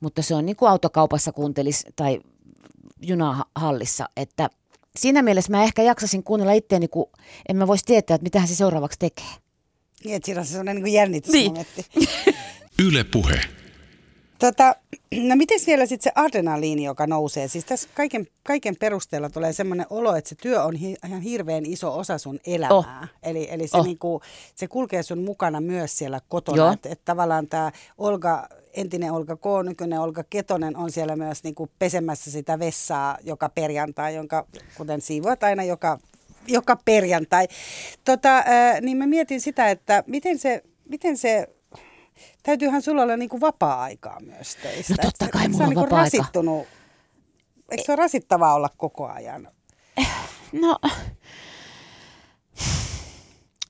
mutta se on niin kuin autokaupassa kuuntelis tai junahallissa, että siinä mielessä mä ehkä jaksasin kuunnella itseäni, kun en mä voisi tietää, että mitä se seuraavaksi tekee. Niin, että siinä on sellainen niin jännitysmomentti. Niin. Yle puhe. Tota, no miten vielä sitten se adrenaliini, joka nousee? Siis tässä kaiken, kaiken perusteella tulee semmoinen olo, että se työ on hi, ihan hirveän iso osa sun elämää. Oh. Eli, eli se, oh. niinku, se kulkee sun mukana myös siellä kotona. Että et tavallaan tämä Olga, entinen Olga K, nykyinen Olga Ketonen on siellä myös niinku pesemässä sitä vessaa joka perjantai, jonka kuten siivoat aina joka, joka perjantai. Tota, ää, niin mä mietin sitä, että miten se, miten se täytyyhän sulla olla niinku vapaa-aikaa myös teistä. No totta kai mulla on niinku vapaa-aika. rasittunut, eikö se ole rasittavaa olla koko ajan? No,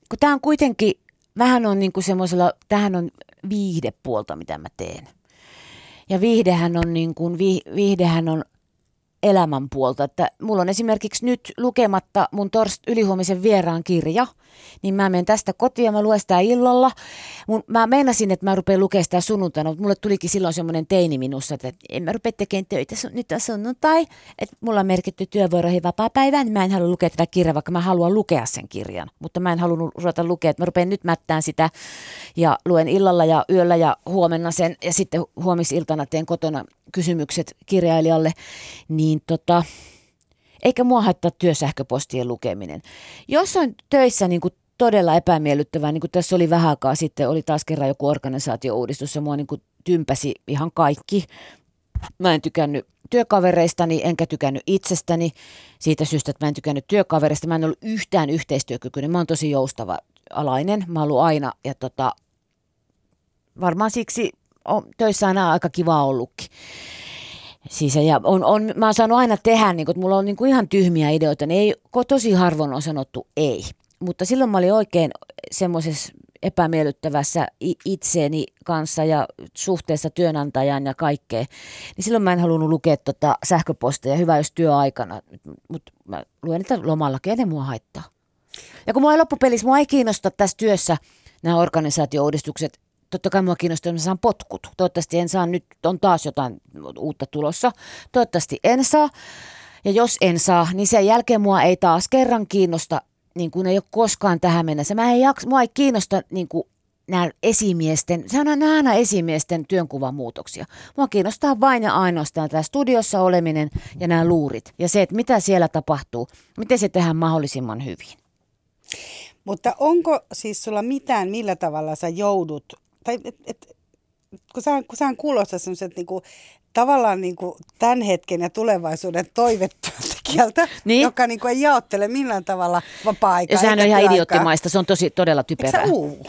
kun tämä on kuitenkin, vähän on niinku semmoisella, tähän on viihdepuolta, mitä mä teen. Ja viihdehän on, niin kuin, viihdehän on elämänpuolta. Että mulla on esimerkiksi nyt lukematta mun torst ylihuomisen vieraan kirja, niin mä menen tästä kotiin ja mä luen sitä illalla. Mun, mä meinasin, että mä rupean lukemaan sitä sunnuntaina, mutta mulle tulikin silloin semmoinen teini minussa, että en mä rupea tekemään töitä, nyt on sunnuntai, että mulla on merkitty työvuoroihin vapaa-päivään, niin mä en halua lukea tätä kirjaa, vaikka mä haluan lukea sen kirjan, mutta mä en halunnut ruveta lukea, että mä rupean nyt mättään sitä ja luen illalla ja yöllä ja huomenna sen. Ja sitten huomisiltana teen kotona kysymykset kirjailijalle, niin tota, eikä mua haittaa työsähköpostien lukeminen. Jos on töissä niin kuin todella epämiellyttävää, niin kuin tässä oli vähän aikaa sitten, oli taas kerran joku organisaatiouudistus ja mua niin kuin tympäsi ihan kaikki. Mä en tykännyt työkavereistani, enkä tykännyt itsestäni siitä syystä, että mä en tykännyt työkavereista. Mä en ollut yhtään yhteistyökykyinen. Mä oon tosi joustava alainen. Mä oon aina ja tota, varmaan siksi on töissä aina aika kiva ollutkin. Siis, ja on, on, mä oon saanut aina tehdä, niin kun, että mulla on niin kuin ihan tyhmiä ideoita, niin ei, tosi harvoin on sanottu ei. Mutta silloin mä olin oikein semmoisessa epämiellyttävässä itseeni kanssa ja suhteessa työnantajaan ja kaikkea, niin silloin mä en halunnut lukea tota sähköposteja, hyvä jos työaikana, mutta mä luen niitä lomalla, kenen mua haittaa. Ja kun mua ei loppupelissä, mua ei kiinnosta tässä työssä nämä organisaatio-uudistukset, totta kai mua kiinnostaa, että mä saan potkut. Toivottavasti en saa, nyt on taas jotain uutta tulossa. Toivottavasti en saa. Ja jos en saa, niin sen jälkeen mua ei taas kerran kiinnosta, niin kuin ei ole koskaan tähän mennessä. Mä ei jaks, mua ei kiinnosta niin kuin nämä esimiesten, se on aina esimiesten työnkuvan muutoksia. Mua kiinnostaa vain ja ainoastaan tämä studiossa oleminen ja nämä luurit. Ja se, että mitä siellä tapahtuu, miten se tehdään mahdollisimman hyvin. Mutta onko siis sulla mitään, millä tavalla sä joudut tai et, et, kun sä, kun sä kuulostaa semmoiset niinku, tavallaan niinku tämän hetken ja tulevaisuuden toivetyöntekijältä, niin? joka niinku ei jaottele millään tavalla vapaa-aikaa. Ja sehän on ihan idioottimaista, se on tosi todella typerää. Eikö sä uu?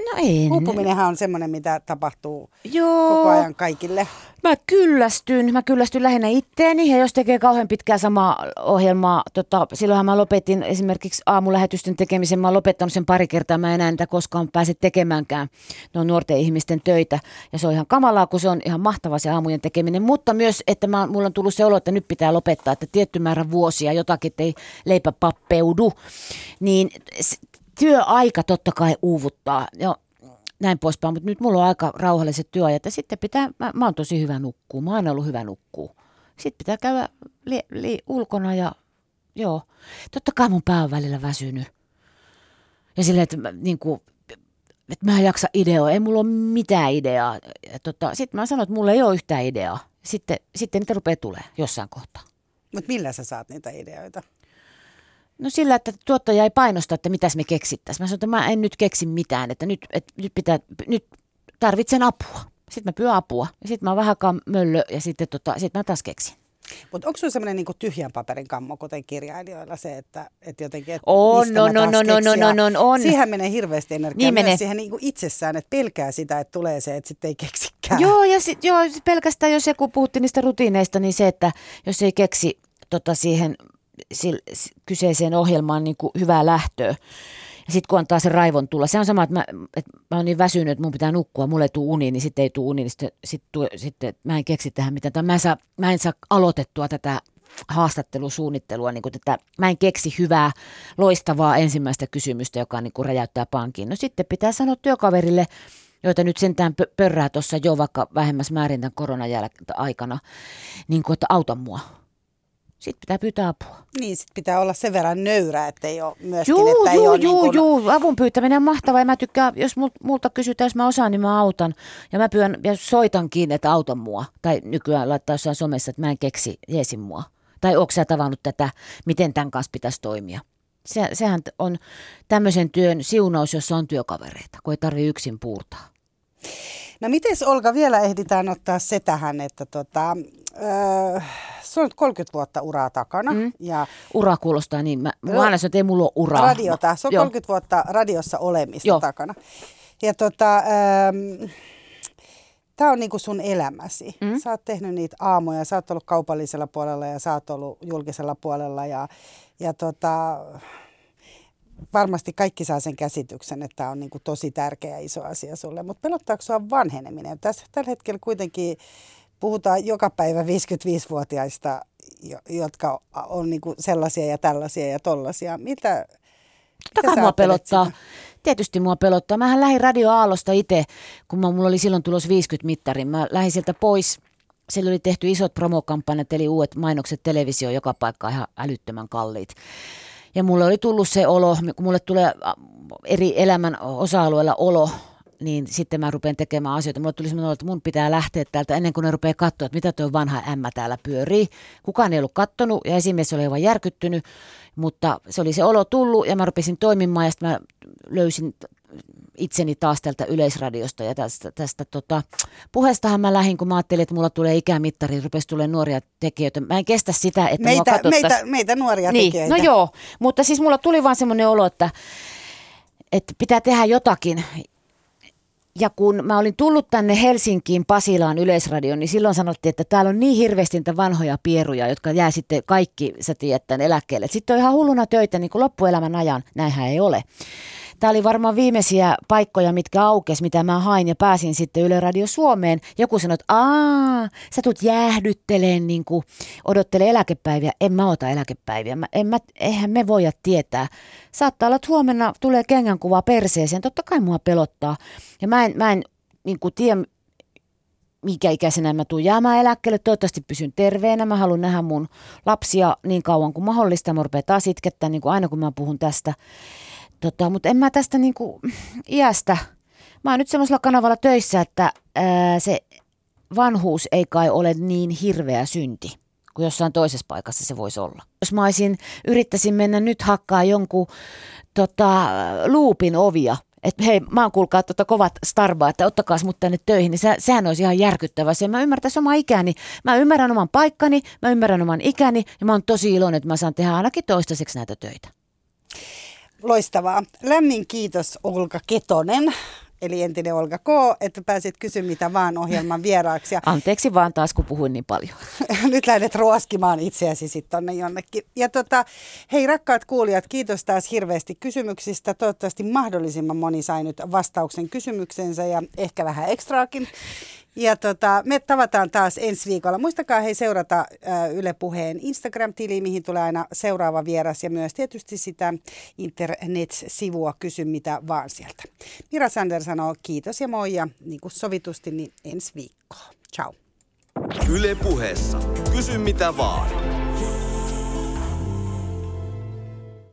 No ei. Uupuminenhan on semmoinen, mitä tapahtuu Joo. koko ajan kaikille. Mä kyllästyn. Mä kyllästyn lähinnä itteeni ja jos tekee kauhean pitkää samaa ohjelmaa, tota, silloinhan mä lopetin esimerkiksi aamulähetysten tekemisen. Mä oon lopettanut sen pari kertaa. Mä enää niitä koskaan pääse tekemäänkään. Ne on nuorten ihmisten töitä ja se on ihan kamalaa, kun se on ihan mahtava se aamujen tekeminen. Mutta myös, että mä, mulla on tullut se olo, että nyt pitää lopettaa, että tietty määrä vuosia jotakin, ei leipä pappeudu. Niin työaika totta kai uuvuttaa ja näin poispäin, mutta nyt mulla on aika rauhalliset työajat ja sitten pitää, mä, mä oon tosi hyvä nukkuu, mä oon ollut hyvä nukkuu. Sitten pitää käydä li, li, ulkona ja joo, totta kai mun pää on välillä väsynyt. Ja silleen, että mä, niin kuin, että mä en jaksa ideoa, ei mulla ole mitään ideaa. Tota, sitten mä sanon, että mulla ei ole yhtään ideaa. Sitten, sitten niitä rupeaa tulee jossain kohtaa. Mutta millä sä saat niitä ideoita? No sillä, että tuottaja ei painosta, että mitäs me keksittäisiin. Mä sanoin, että mä en nyt keksi mitään, että nyt, että nyt, pitää, nyt tarvitsen apua. Sitten mä pyydän apua ja sitten mä vähän möllö ja sitten tota, sit mä taas keksin. Mutta onko sinulla semmoinen niinku tyhjän paperin kammo, kuten kirjailijoilla, se, että, että jotenkin, että on, no, no, no, no, no, no, no, no, on. Siihen menee hirveästi energiaa niin menee. siihen niinku itsessään, että pelkää sitä, että tulee se, että sitten ei keksikään. Joo, ja sit, joo, pelkästään jos joku puhutti niistä rutiineista, niin se, että jos ei keksi tota, siihen kyseiseen ohjelmaan niin kuin hyvää lähtöä. Ja sitten kun antaa sen raivon tulla, se on sama, että mä, että mä oon niin väsynyt, että mun pitää nukkua, mulle ei tule uni, niin sitten ei tule uni, niin sitten, sitten, sitten mä en keksi tähän mitään. Mä en, saa, mä en saa aloitettua tätä haastattelusuunnittelua, niin kuin tätä, mä en keksi hyvää, loistavaa ensimmäistä kysymystä, joka niin kuin räjäyttää pankin. No sitten pitää sanoa työkaverille, joita nyt sentään pörrää tuossa jo vaikka vähemmässä määrin tämän koronan aikana, niin kuin, että auta mua Sitten pitää pyytää apua. Niin, sit pitää olla sen verran nöyrä, ettei ole myöskin, Juu, että ei juu, ole juu, niin kuin, juu. Avun pyytäminen on mahtavaa ja mä tykkään, jos mul- multa kysytään, jos mä osaan, niin mä autan. Ja mä pyön ja soitankin, että auta mua. Tai nykyään laittaa jossain somessa, että mä en keksi, jeesin mua. Tai onko sä tavannut tätä, miten tämän kanssa pitäisi toimia. Se, sehän on tämmöisen työn siunaus, jossa on työkavereita, kun ei tarvi yksin puurtaa. No mites Olga, vielä ehditään ottaa se tähän, että tota, öö, sulla on 30 vuotta uraa takana mm. ja Ura kuulostaa niin. Mä, mä aina sanon, että ei mulla ole uraa. radiota, se on Joo. 30 vuotta radiossa olemista Joo. takana. Ja tota, ähm, tämä on niinku sun elämäsi. Mm. Sä oot tehnyt niitä aamuja, sä oot ollut kaupallisella puolella ja sä oot ollut julkisella puolella ja, ja tota, varmasti kaikki saa sen käsityksen, että tämä on niinku tosi tärkeä ja iso asia sulle. Mutta pelottaako sua vanheneminen? Tässä tällä hetkellä kuitenkin puhutaan joka päivä 55-vuotiaista, jo- jotka on niinku sellaisia ja tällaisia ja tollaisia. Mitä, Totta kai mua pelottaa. siitä? Tietysti mua pelottaa. Mähän lähdin Radio Aallosta itse, kun mä, mulla oli silloin tulos 50 mittarin. Mä lähdin sieltä pois. Siellä oli tehty isot promokampanjat, eli uudet mainokset televisio joka paikka ihan älyttömän kalliit. Ja mulle oli tullut se olo, kun mulle tulee eri elämän osa-alueella olo, niin sitten mä rupean tekemään asioita. Mulle tuli sellainen olo, että mun pitää lähteä täältä ennen kuin ne rupeaa katsoa, että mitä tuo vanha ämmä täällä pyörii. Kukaan ei ollut kattonut ja esimies oli aivan järkyttynyt, mutta se oli se olo tullut ja mä rupesin toimimaan ja sitten mä löysin itseni taas tältä yleisradiosta ja tästä, tästä tota, puheestahan mä lähdin, kun mä ajattelin, että mulla tulee ikämittari, rupesi tulee nuoria tekijöitä. Mä en kestä sitä, että mua Meitä, katsottaisiin. meitä, meitä nuoria Niin, tekijöitä. no joo, mutta siis mulla tuli vaan semmoinen olo, että, että pitää tehdä jotakin. Ja kun mä olin tullut tänne Helsinkiin Pasilaan Yleisradioon, niin silloin sanottiin, että täällä on niin hirveästi niitä vanhoja pieruja, jotka jää sitten kaikki, sä tiedät, tämän eläkkeelle. Sitten on ihan hulluna töitä niin kuin loppuelämän ajan, näinhän ei ole. Tämä oli varmaan viimeisiä paikkoja, mitkä aukes, mitä mä hain ja pääsin sitten Yle Radio Suomeen. Joku sanoi, että aa, sä tulet jäähdytteleen, niin kuin odottele eläkepäiviä. En mä ota eläkepäiviä. Mä, en mä, eihän me voida tietää. Saattaa olla, että huomenna tulee kengänkuva perseeseen. Totta kai mua pelottaa. Ja mä en, mä en niin kuin tiedä, mikä ikäisenä mä tuun jäämään eläkkeelle. Toivottavasti pysyn terveenä. Mä haluan nähdä mun lapsia niin kauan kuin mahdollista. Mä rupean taas itkettää, niin kuin aina kun mä puhun tästä. Tota, mutta en mä tästä niin kuin iästä. Mä oon nyt semmoisella kanavalla töissä, että ää, se vanhuus ei kai ole niin hirveä synti kuin jossain toisessa paikassa se voisi olla. Jos mä olisin, yrittäisin mennä nyt hakkaa jonkun tota, luupin ovia, että hei, mä oon kuulkaa tota kovat starba, että ottakaa mut tänne töihin, niin se, sehän olisi ihan järkyttävää. Se, mä ymmärtäisin oma ikäni, mä ymmärrän oman paikkani, mä ymmärrän oman ikäni ja mä oon tosi iloinen, että mä saan tehdä ainakin toistaiseksi näitä töitä. Loistavaa. Lämmin kiitos Olga Ketonen, eli entinen Olga K., että pääsit kysymään mitä vaan ohjelman vieraaksi. Ja Anteeksi vaan taas, kun puhuin niin paljon. nyt lähdet ruoskimaan itseäsi sitten tonne jonnekin. Ja tota, hei rakkaat kuulijat, kiitos taas hirveästi kysymyksistä. Toivottavasti mahdollisimman moni sai nyt vastauksen kysymyksensä ja ehkä vähän ekstraakin. Ja tota, me tavataan taas ensi viikolla. Muistakaa hei seurata äh, Yle Puheen Instagram-tili, mihin tulee aina seuraava vieras ja myös tietysti sitä internet-sivua Kysy mitä vaan sieltä. Mira Sander sanoo kiitos ja moi ja niin kuin sovitusti, niin ensi viikkoa. Ciao. Yle puheessa. Kysy mitä vaan.